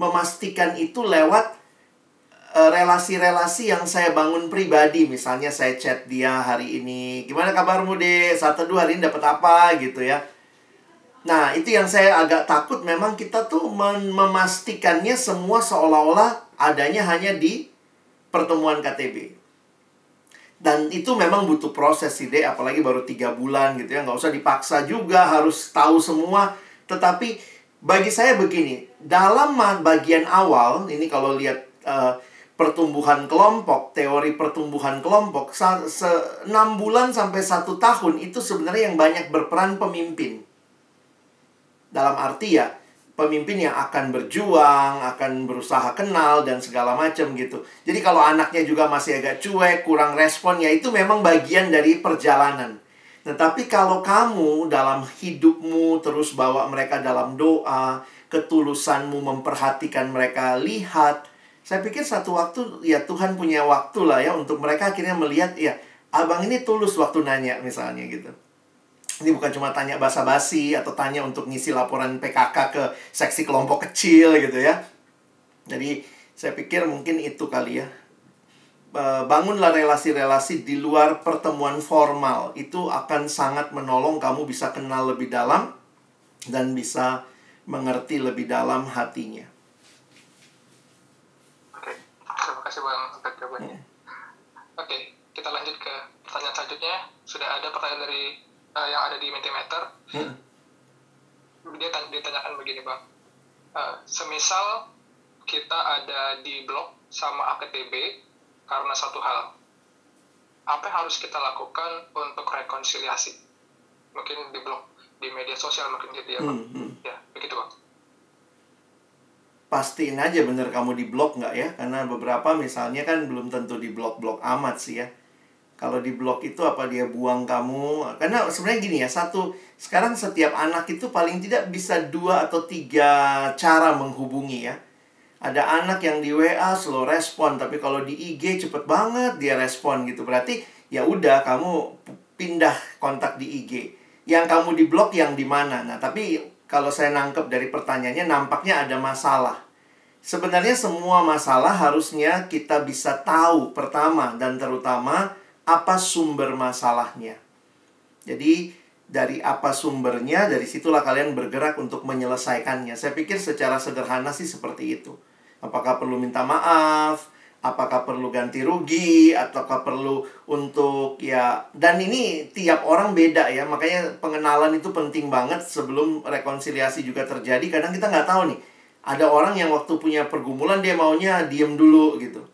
memastikan itu lewat eh, relasi-relasi yang saya bangun pribadi. Misalnya saya chat dia hari ini, gimana kabarmu deh? Satu dua hari ini dapat apa gitu ya. Nah, itu yang saya agak takut memang kita tuh memastikannya semua seolah-olah adanya hanya di pertemuan KTB. Dan itu memang butuh proses sih deh, apalagi baru tiga bulan gitu ya. Nggak usah dipaksa juga harus tahu semua. Tetapi bagi saya begini, dalam bagian awal, ini kalau lihat uh, pertumbuhan kelompok, teori pertumbuhan kelompok, 6 bulan sampai satu tahun itu sebenarnya yang banyak berperan pemimpin. Dalam arti ya, pemimpin yang akan berjuang, akan berusaha kenal dan segala macam gitu. Jadi kalau anaknya juga masih agak cuek, kurang respon ya itu memang bagian dari perjalanan. Tetapi kalau kamu dalam hidupmu terus bawa mereka dalam doa, ketulusanmu memperhatikan mereka lihat, saya pikir satu waktu ya Tuhan punya waktu lah ya untuk mereka akhirnya melihat ya abang ini tulus waktu nanya misalnya gitu. Ini bukan cuma tanya basa-basi atau tanya untuk ngisi laporan PKK ke seksi kelompok kecil gitu ya. Jadi saya pikir mungkin itu kali ya. Bangunlah relasi-relasi di luar pertemuan formal. Itu akan sangat menolong kamu bisa kenal lebih dalam dan bisa mengerti lebih dalam hatinya. Oke, terima kasih Bang atas jawabannya. Oke, kita lanjut ke pertanyaan selanjutnya. Sudah ada pertanyaan dari uh, yang ada di Mentimeter. Hmm. Dia tanya, dia tanyakan begini Bang. Uh, semisal kita ada di blog sama AKTB karena satu hal. Apa yang harus kita lakukan untuk rekonsiliasi? Mungkin di blog, di media sosial mungkin gitu ya Bang. Hmm, hmm. Ya, begitu Bang. pastiin aja bener kamu di blok nggak ya karena beberapa misalnya kan belum tentu di blok-blok amat sih ya kalau di blok itu apa dia buang kamu? Karena sebenarnya gini ya satu sekarang setiap anak itu paling tidak bisa dua atau tiga cara menghubungi ya. Ada anak yang di WA slow respon tapi kalau di IG cepet banget dia respon gitu. Berarti ya udah kamu pindah kontak di IG yang kamu di blok yang di mana? Nah tapi kalau saya nangkep dari pertanyaannya nampaknya ada masalah. Sebenarnya semua masalah harusnya kita bisa tahu pertama dan terutama apa sumber masalahnya. Jadi dari apa sumbernya dari situlah kalian bergerak untuk menyelesaikannya. Saya pikir secara sederhana sih seperti itu. Apakah perlu minta maaf? Apakah perlu ganti rugi? Ataukah perlu untuk ya dan ini tiap orang beda ya. Makanya pengenalan itu penting banget sebelum rekonsiliasi juga terjadi. Kadang kita nggak tahu nih ada orang yang waktu punya pergumulan dia maunya diem dulu gitu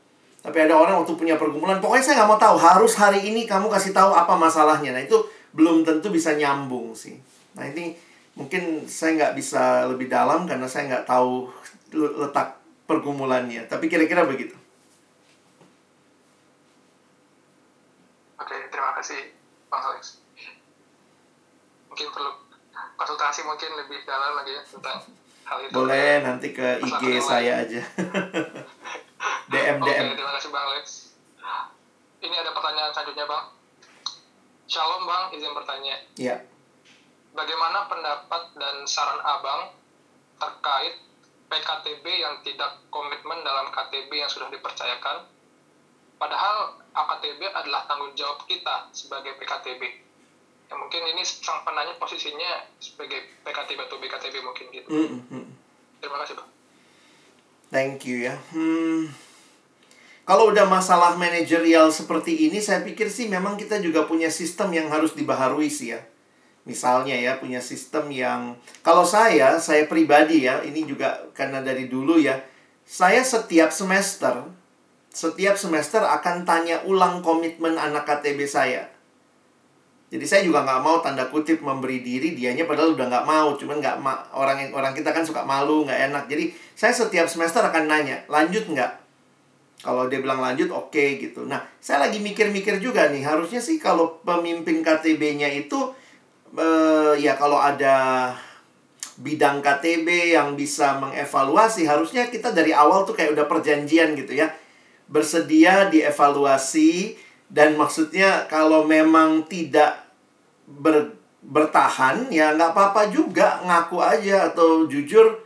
tapi ada orang waktu punya pergumulan pokoknya saya nggak mau tahu harus hari ini kamu kasih tahu apa masalahnya nah itu belum tentu bisa nyambung sih nah ini mungkin saya nggak bisa lebih dalam karena saya nggak tahu letak pergumulannya tapi kira-kira begitu Oke, terima kasih Bang Alex. Mungkin perlu konsultasi mungkin lebih dalam lagi ya tentang hal itu. Boleh nanti ke IG saya aja. [laughs] DM Oke, DM. terima kasih Bang Alex. Ini ada pertanyaan selanjutnya Bang. Shalom Bang, izin bertanya. Ya. Bagaimana pendapat dan saran Abang terkait PKTB yang tidak komitmen dalam KTB yang sudah dipercayakan? Padahal AKTB adalah tanggung jawab kita sebagai PKTB. Ya, mungkin ini sang penanya posisinya sebagai PKTB atau BKTB mungkin gitu. Mm, mm, mm. Terima kasih Bang. Thank you ya. Hmm. Kalau udah masalah manajerial seperti ini, saya pikir sih memang kita juga punya sistem yang harus dibaharui sih ya. Misalnya ya, punya sistem yang... Kalau saya, saya pribadi ya, ini juga karena dari dulu ya, saya setiap semester, setiap semester akan tanya ulang komitmen anak KTB saya. Jadi saya juga nggak mau tanda kutip memberi diri dianya padahal udah nggak mau, cuman nggak ma orang orang kita kan suka malu nggak enak. Jadi saya setiap semester akan nanya lanjut nggak? Kalau dia bilang lanjut oke gitu. Nah saya lagi mikir-mikir juga nih harusnya sih kalau pemimpin KTB-nya itu eh, ya kalau ada bidang KTB yang bisa mengevaluasi harusnya kita dari awal tuh kayak udah perjanjian gitu ya bersedia dievaluasi dan maksudnya kalau memang tidak ber, bertahan ya nggak apa-apa juga ngaku aja atau jujur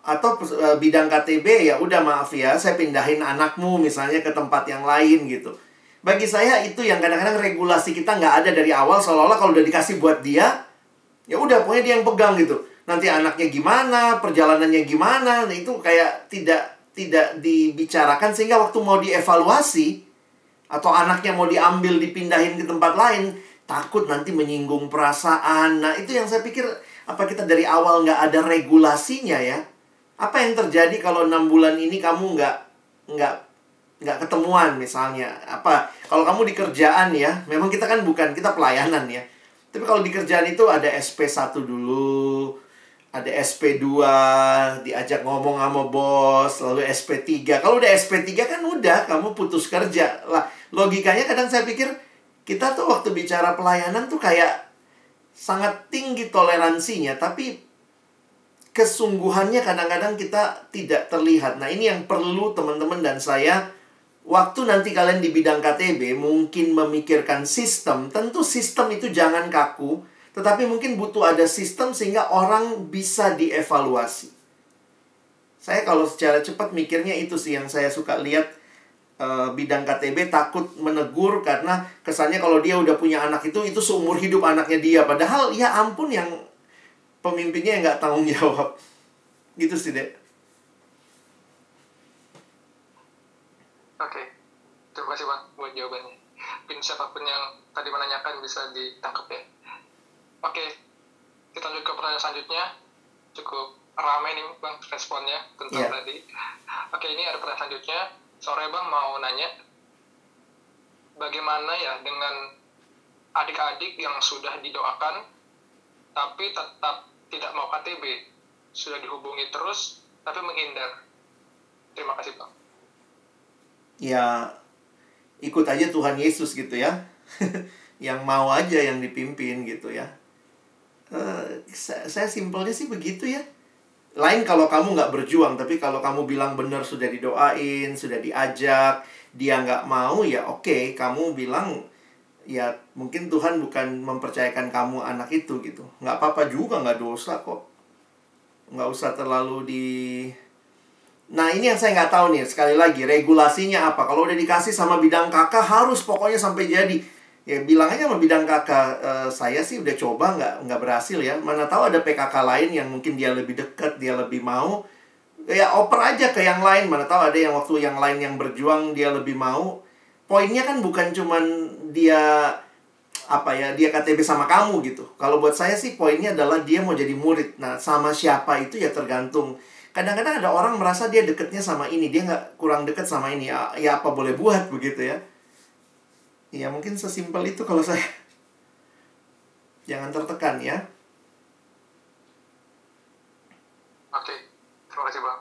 atau eh, bidang KTB ya udah maaf ya saya pindahin anakmu misalnya ke tempat yang lain gitu. Bagi saya itu yang kadang-kadang regulasi kita nggak ada dari awal seolah-olah kalau udah dikasih buat dia ya udah pokoknya dia yang pegang gitu. Nanti anaknya gimana perjalanannya gimana nah, itu kayak tidak tidak dibicarakan sehingga waktu mau dievaluasi atau anaknya mau diambil dipindahin ke tempat lain takut nanti menyinggung perasaan. Nah itu yang saya pikir apa kita dari awal nggak ada regulasinya ya apa yang terjadi kalau enam bulan ini kamu nggak nggak nggak ketemuan misalnya? Apa? Kalau kamu di kerjaan ya memang kita kan bukan kita pelayanan ya. Tapi kalau di kerjaan itu ada SP1 dulu ada SP2 diajak ngomong sama bos lalu SP3 kalau udah SP3 kan udah kamu putus kerja. Lah logikanya kadang saya pikir kita tuh waktu bicara pelayanan tuh kayak sangat tinggi toleransinya tapi kesungguhannya kadang-kadang kita tidak terlihat nah ini yang perlu teman-teman dan saya waktu nanti kalian di bidang KTB mungkin memikirkan sistem, tentu sistem itu jangan kaku, tetapi mungkin butuh ada sistem sehingga orang bisa dievaluasi. Saya kalau secara cepat mikirnya itu sih yang saya suka lihat uh, bidang KTB takut menegur karena kesannya kalau dia udah punya anak itu itu seumur hidup anaknya dia padahal ya ampun yang pemimpinnya yang nggak tanggung jawab gitu sih dek Oke, terima kasih bang buat jawabannya. Mungkin siapa pun yang tadi menanyakan bisa ditangkap ya. Oke, kita lanjut ke pertanyaan selanjutnya. Cukup ramai nih bang responnya tentang Iya. tadi. Oke, ini ada pertanyaan selanjutnya. Sore bang mau nanya, bagaimana ya dengan adik-adik yang sudah didoakan, tapi tetap tidak mau KTB, sudah dihubungi terus, tapi menghindar. Terima kasih bang. ya ikut aja Tuhan Yesus gitu ya. [laughs] Yang mau aja yang dipimpin gitu ya. Eh, saya, saya simpelnya sih begitu ya. Lain kalau kamu nggak berjuang tapi kalau kamu bilang benar sudah didoain sudah diajak dia nggak mau ya oke. Kamu bilang ya mungkin Tuhan bukan mempercayakan kamu anak itu gitu nggak apa-apa juga nggak dosa kok nggak usah terlalu di Nah ini yang saya nggak tahu nih sekali lagi regulasinya apa. Kalau udah dikasih sama bidang kakak harus pokoknya sampai jadi. Ya bilang aja sama bidang kakak "Eh, saya sih udah coba nggak nggak berhasil ya. Mana tahu ada PKK lain yang mungkin dia lebih dekat dia lebih mau. Ya oper aja ke yang lain. Mana tahu ada yang waktu yang lain yang berjuang dia lebih mau. Poinnya kan bukan cuman dia apa ya dia KTB sama kamu gitu. Kalau buat saya sih poinnya adalah dia mau jadi murid. Nah sama siapa itu ya tergantung kadang-kadang ada orang merasa dia deketnya sama ini dia nggak kurang deket sama ini ya, ya apa boleh buat begitu ya ya mungkin sesimpel itu kalau saya jangan tertekan ya Oke, terima kasih Bang.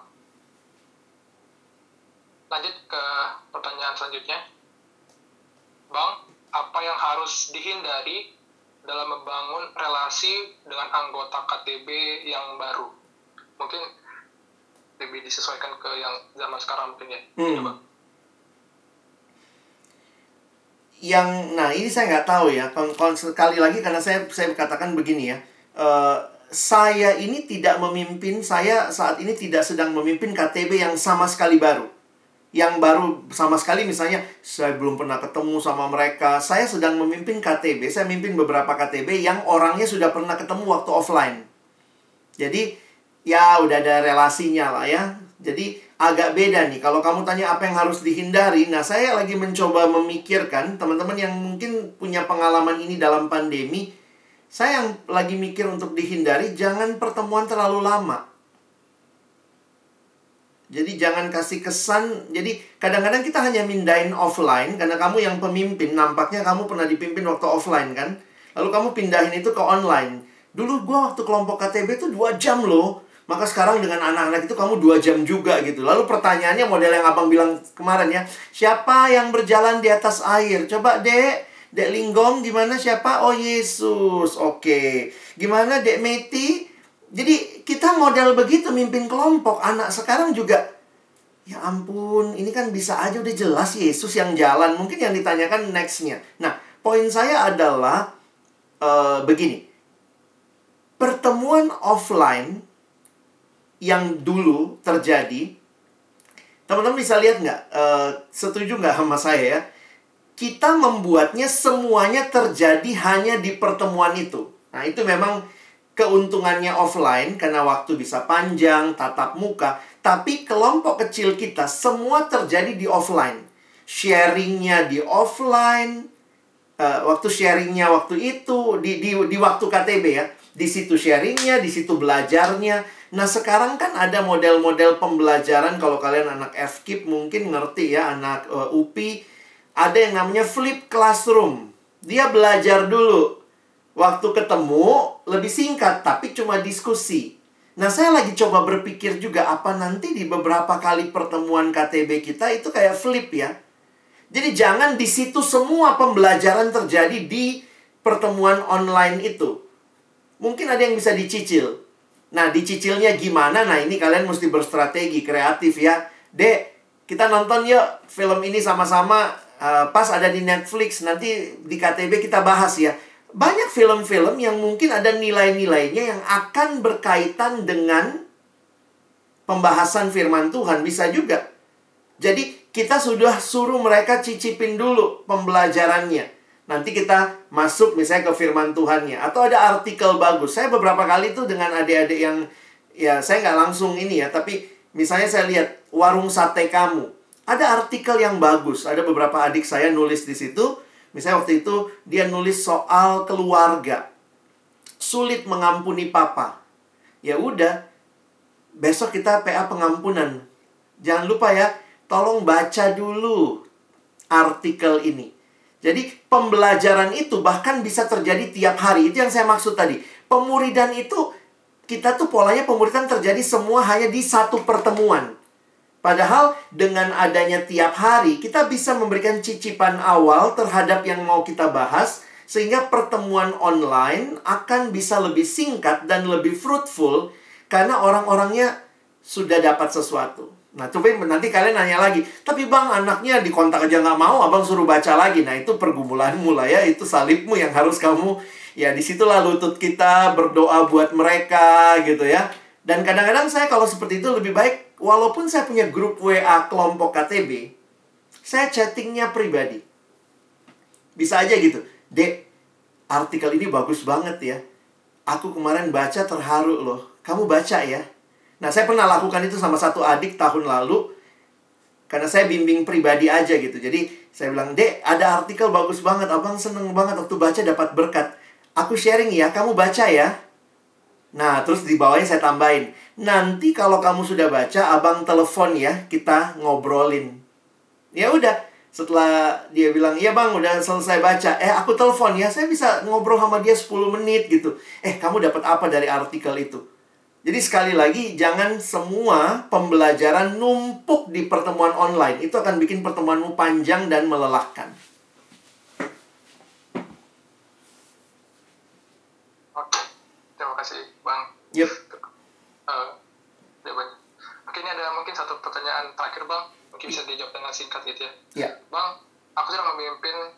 Lanjut ke pertanyaan selanjutnya. Bang, apa yang harus dihindari dalam membangun relasi dengan anggota KTB yang baru? Mungkin lebih disesuaikan ke yang zaman sekarang mungkin ya. Hmm. Bang. yang nah ini saya nggak tahu ya sekali lagi karena saya saya katakan begini ya Eh, saya ini tidak memimpin saya saat ini tidak sedang memimpin KTB yang sama sekali baru yang baru sama sekali misalnya saya belum pernah ketemu sama mereka saya sedang memimpin KTB saya memimpin beberapa KTB yang orangnya sudah pernah ketemu waktu offline jadi ya udah ada relasinya lah ya. Jadi agak beda nih. Kalau kamu tanya apa yang harus dihindari, nah saya lagi mencoba memikirkan teman-teman yang mungkin punya pengalaman ini dalam pandemi. Saya yang lagi mikir untuk dihindari jangan pertemuan terlalu lama. Jadi jangan kasih kesan. Jadi kadang-kadang kita hanya mindahin offline karena kamu yang pemimpin nampaknya kamu pernah dipimpin waktu offline kan. Lalu kamu pindahin itu ke online. Dulu gua waktu kelompok KTB itu dua jam loh. Maka sekarang dengan anak-anak itu kamu dua jam juga gitu. Lalu pertanyaannya model yang abang bilang kemarin ya. Siapa yang berjalan di atas air? Coba dek. Dek Linggong gimana siapa? Oh Yesus. Oke. Gimana Dek Meti? Jadi kita model begitu mimpin kelompok. Anak sekarang juga Ya ampun, ini kan bisa aja udah jelas Yesus yang jalan. Mungkin yang ditanyakan nextnya. Nah, poin saya adalah eh, begini. Pertemuan offline yang dulu terjadi, teman-teman bisa lihat nggak? Eh, setuju nggak sama saya ya? Kita membuatnya semuanya terjadi hanya di pertemuan itu. Nah, itu memang keuntungannya offline karena waktu bisa panjang, tatap muka. Tapi kelompok kecil kita semua terjadi di offline. Sharingnya di offline. Eh, waktu sharingnya waktu itu di, di di waktu KTB ya. Di situ sharingnya, di situ belajarnya. Nah sekarang kan ada model-model pembelajaran kalau kalian anak FKIP mungkin ngerti ya anak eh, UPI ada yang namanya flip classroom. Dia belajar dulu. Waktu ketemu lebih singkat tapi cuma diskusi. Nah, saya lagi coba berpikir juga apa nanti di beberapa kali pertemuan KTB kita itu kayak flip ya. Jadi jangan di situ semua pembelajaran terjadi di pertemuan online itu. Mungkin ada yang bisa dicicil. Nah, dicicilnya gimana? Nah, ini kalian mesti berstrategi kreatif ya. Dek, kita nonton yuk film ini sama-sama uh, pas ada di Netflix nanti di KTB kita bahas ya banyak film-film yang mungkin ada nilai-nilainya yang akan berkaitan dengan pembahasan firman Tuhan bisa juga jadi kita sudah suruh mereka cicipin dulu pembelajarannya nanti kita masuk misalnya ke firman Tuhannya atau ada artikel bagus. Saya beberapa kali tuh dengan adik-adik yang ya saya nggak langsung ini ya, tapi misalnya saya lihat warung sate kamu. Ada artikel yang bagus. Ada beberapa adik saya nulis di situ. Misalnya waktu itu dia nulis soal keluarga. Sulit mengampuni papa. Ya udah. Besok kita PA pengampunan. Jangan lupa ya, tolong baca dulu artikel ini. Jadi pembelajaran itu bahkan bisa terjadi tiap hari. Itu yang saya maksud tadi. Pemuridan itu kita tuh polanya pemuridan terjadi semua hanya di satu pertemuan. Padahal dengan adanya tiap hari kita bisa memberikan cicipan awal terhadap yang mau kita bahas sehingga pertemuan online akan bisa lebih singkat dan lebih fruitful karena orang-orangnya sudah dapat sesuatu. Nah, coba nanti kalian nanya lagi. Tapi bang, anaknya di kontak aja nggak mau, abang suruh baca lagi. Nah, itu pergumulanmu lah ya. Itu salibmu yang harus kamu... Ya, di situlah lutut kita berdoa buat mereka gitu ya. Dan kadang-kadang saya kalau seperti itu lebih baik, walaupun saya punya grup WA kelompok KTB, saya chattingnya pribadi. Bisa aja gitu. Dek, artikel ini bagus banget ya. Aku kemarin baca terharu loh. Kamu baca ya? Nah, saya pernah lakukan itu sama satu adik tahun lalu. Karena saya bimbing pribadi aja gitu. Jadi, saya bilang, Dek, ada artikel bagus banget. Abang seneng banget waktu baca dapat berkat. Aku sharing ya, kamu baca ya. Nah, terus di bawahnya saya tambahin. Nanti kalau kamu sudah baca, abang telepon ya, kita ngobrolin. Ya udah, setelah dia bilang, iya bang, udah selesai baca. Eh, aku telepon ya, saya bisa ngobrol sama dia 10 menit gitu. Eh, kamu dapat apa dari artikel itu? Jadi sekali lagi jangan semua pembelajaran numpuk di pertemuan online. Itu akan bikin pertemuanmu panjang dan melelahkan. Oke, terima kasih Bang. Yep. Uh, Oke, ini ada mungkin satu pertanyaan terakhir Bang. Mungkin bisa dijawab dengan singkat gitu ya. Ya. Bang, aku sedang memimpin,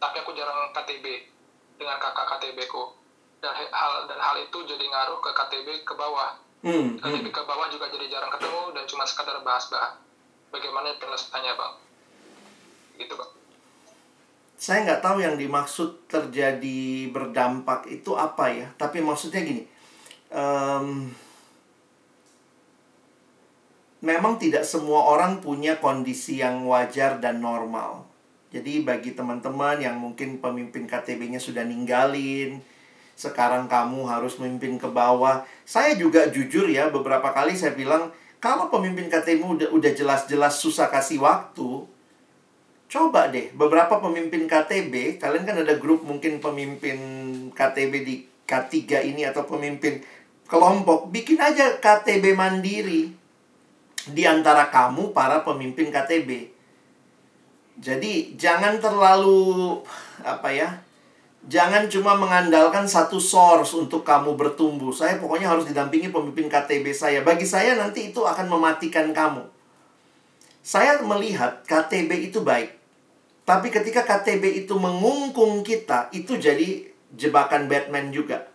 tapi aku jarang KTB dengan kakak KTB ku dan hal dan hal itu jadi ngaruh ke KTB ke bawah. Hmm, KTB hmm. ke bawah juga jadi jarang ketemu dan cuma sekadar bahas-bahas. Bagaimana penyelesaiannya, Bang? Gitu, Bang. Saya nggak tahu yang dimaksud terjadi berdampak itu apa ya. Tapi maksudnya gini. Um, memang tidak semua orang punya kondisi yang wajar dan normal. Jadi bagi teman-teman yang mungkin pemimpin KTB-nya sudah ninggalin, sekarang kamu harus memimpin ke bawah. Saya juga jujur ya, beberapa kali saya bilang, kalau pemimpin KTB udah udah jelas-jelas susah kasih waktu, coba deh beberapa pemimpin KTB, kalian kan ada grup mungkin pemimpin KTB di K3 ini atau pemimpin kelompok, bikin aja KTB mandiri di antara kamu para pemimpin KTB. Jadi jangan terlalu apa ya? Jangan cuma mengandalkan satu source untuk kamu bertumbuh. Saya pokoknya harus didampingi pemimpin KTB saya. Bagi saya nanti itu akan mematikan kamu. Saya melihat KTB itu baik. Tapi ketika KTB itu mengungkung kita, itu jadi jebakan Batman juga.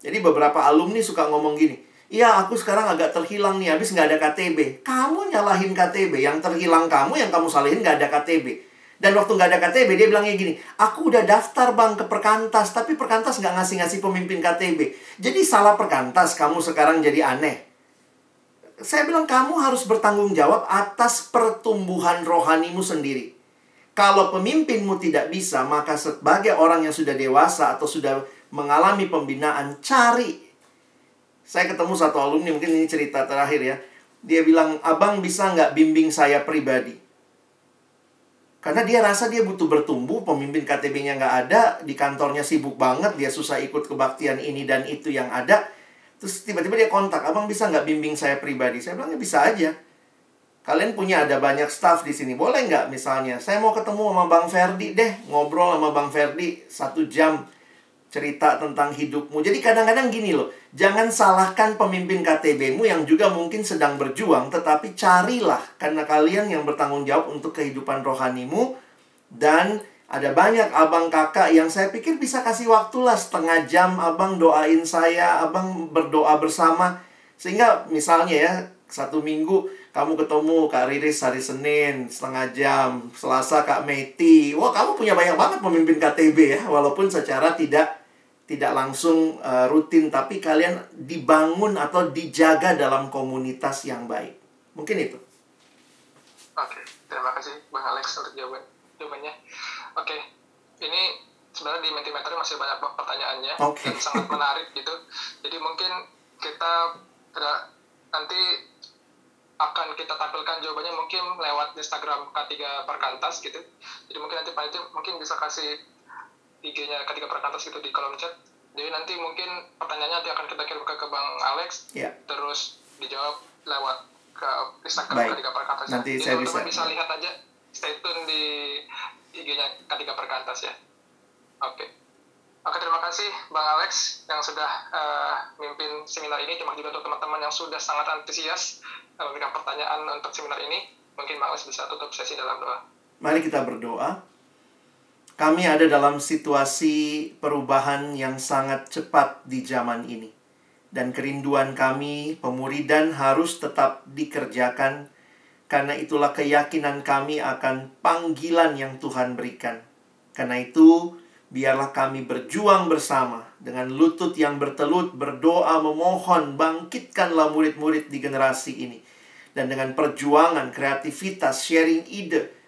Jadi beberapa alumni suka ngomong gini, Iya, aku sekarang agak terhilang nih, habis nggak ada KTB. Kamu nyalahin KTB, yang terhilang kamu, yang kamu salahin nggak ada KTB. Dan waktu nggak ada KTB, dia bilangnya gini, aku udah daftar bang ke perkantas, tapi perkantas nggak ngasih-ngasih pemimpin KTB. Jadi salah perkantas, kamu sekarang jadi aneh. Saya bilang, kamu harus bertanggung jawab atas pertumbuhan rohanimu sendiri. Kalau pemimpinmu tidak bisa, maka sebagai orang yang sudah dewasa atau sudah mengalami pembinaan, cari. Saya ketemu satu alumni, mungkin ini cerita terakhir ya. Dia bilang, abang bisa nggak bimbing saya pribadi? Karena dia rasa dia butuh bertumbuh, pemimpin KTB-nya nggak ada, di kantornya sibuk banget, dia susah ikut kebaktian ini dan itu yang ada. Terus tiba-tiba dia kontak, abang bisa nggak bimbing saya pribadi? Saya bilang, ya bisa aja. Kalian punya ada banyak staff di sini, boleh nggak misalnya? Saya mau ketemu sama Bang Ferdi deh, ngobrol sama Bang Ferdi satu jam. Cerita tentang hidupmu. Jadi kadang-kadang gini loh, jangan salahkan pemimpin KTB-mu yang juga mungkin sedang berjuang, tetapi carilah karena kalian yang bertanggung jawab untuk kehidupan rohanimu dan ada banyak abang kakak yang saya pikir bisa kasih waktu lah setengah jam abang doain saya, abang berdoa bersama. Sehingga misalnya ya, satu minggu kamu ketemu Kak Riris hari Senin setengah jam, Selasa Kak Meti. Wah, kamu punya banyak banget pemimpin KTB ya, walaupun secara tidak tidak langsung uh, rutin tapi kalian dibangun atau dijaga dalam komunitas yang baik. Mungkin itu. Oke, terima kasih Bang Alex untuk jawaban jawabannya. Oke, ini sebenarnya di Mentimeter masih banyak pertanyaannya okay. dan sangat menarik [laughs] gitu. Jadi mungkin kita nanti akan kita tampilkan jawabannya mungkin lewat Instagram K3 Perkantas gitu. Jadi mungkin nanti Pak itu mungkin bisa kasih IG-nya ketika perkantas itu di kolom chat. Jadi nanti mungkin pertanyaannya nanti akan kita kirim ke, ke Bang Alex, yeah. terus dijawab lewat ke Instagram Baik. ketika perkantas. Nanti Jadi saya bisa. bisa lihat aja, stay tune di IG-nya ketika perkantas ya. Oke. Oke, terima kasih Bang Alex yang sudah uh, mimpin seminar ini. Terima kasih juga untuk teman-teman yang sudah sangat antusias uh, memberikan pertanyaan untuk seminar ini. Mungkin Bang Alex bisa tutup sesi dalam doa. Mari kita berdoa. Kami ada dalam situasi perubahan yang sangat cepat di zaman ini. Dan kerinduan kami, pemuridan harus tetap dikerjakan. Karena itulah keyakinan kami akan panggilan yang Tuhan berikan. Karena itu, biarlah kami berjuang bersama dengan lutut yang bertelut, berdoa, memohon, bangkitkanlah murid-murid di generasi ini. Dan dengan perjuangan, kreativitas, sharing ide,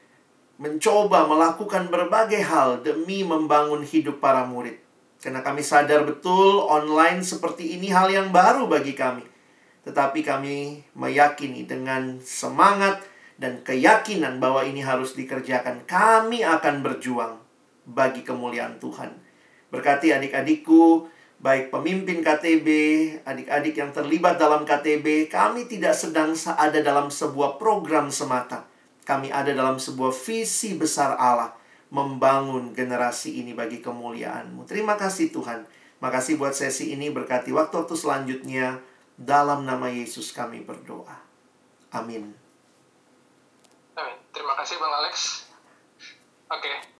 mencoba melakukan berbagai hal demi membangun hidup para murid. Karena kami sadar betul online seperti ini hal yang baru bagi kami. Tetapi kami meyakini dengan semangat dan keyakinan bahwa ini harus dikerjakan. Kami akan berjuang bagi kemuliaan Tuhan. Berkati adik-adikku, baik pemimpin KTB, adik-adik yang terlibat dalam KTB, kami tidak sedang ada dalam sebuah program semata. Kami ada dalam sebuah visi besar Allah membangun generasi ini bagi kemuliaan-Mu. Terima kasih Tuhan. Makasih buat sesi ini berkati waktu-waktu selanjutnya. Dalam nama Yesus kami berdoa. Amin. Amin. Terima kasih Bang Alex. Oke.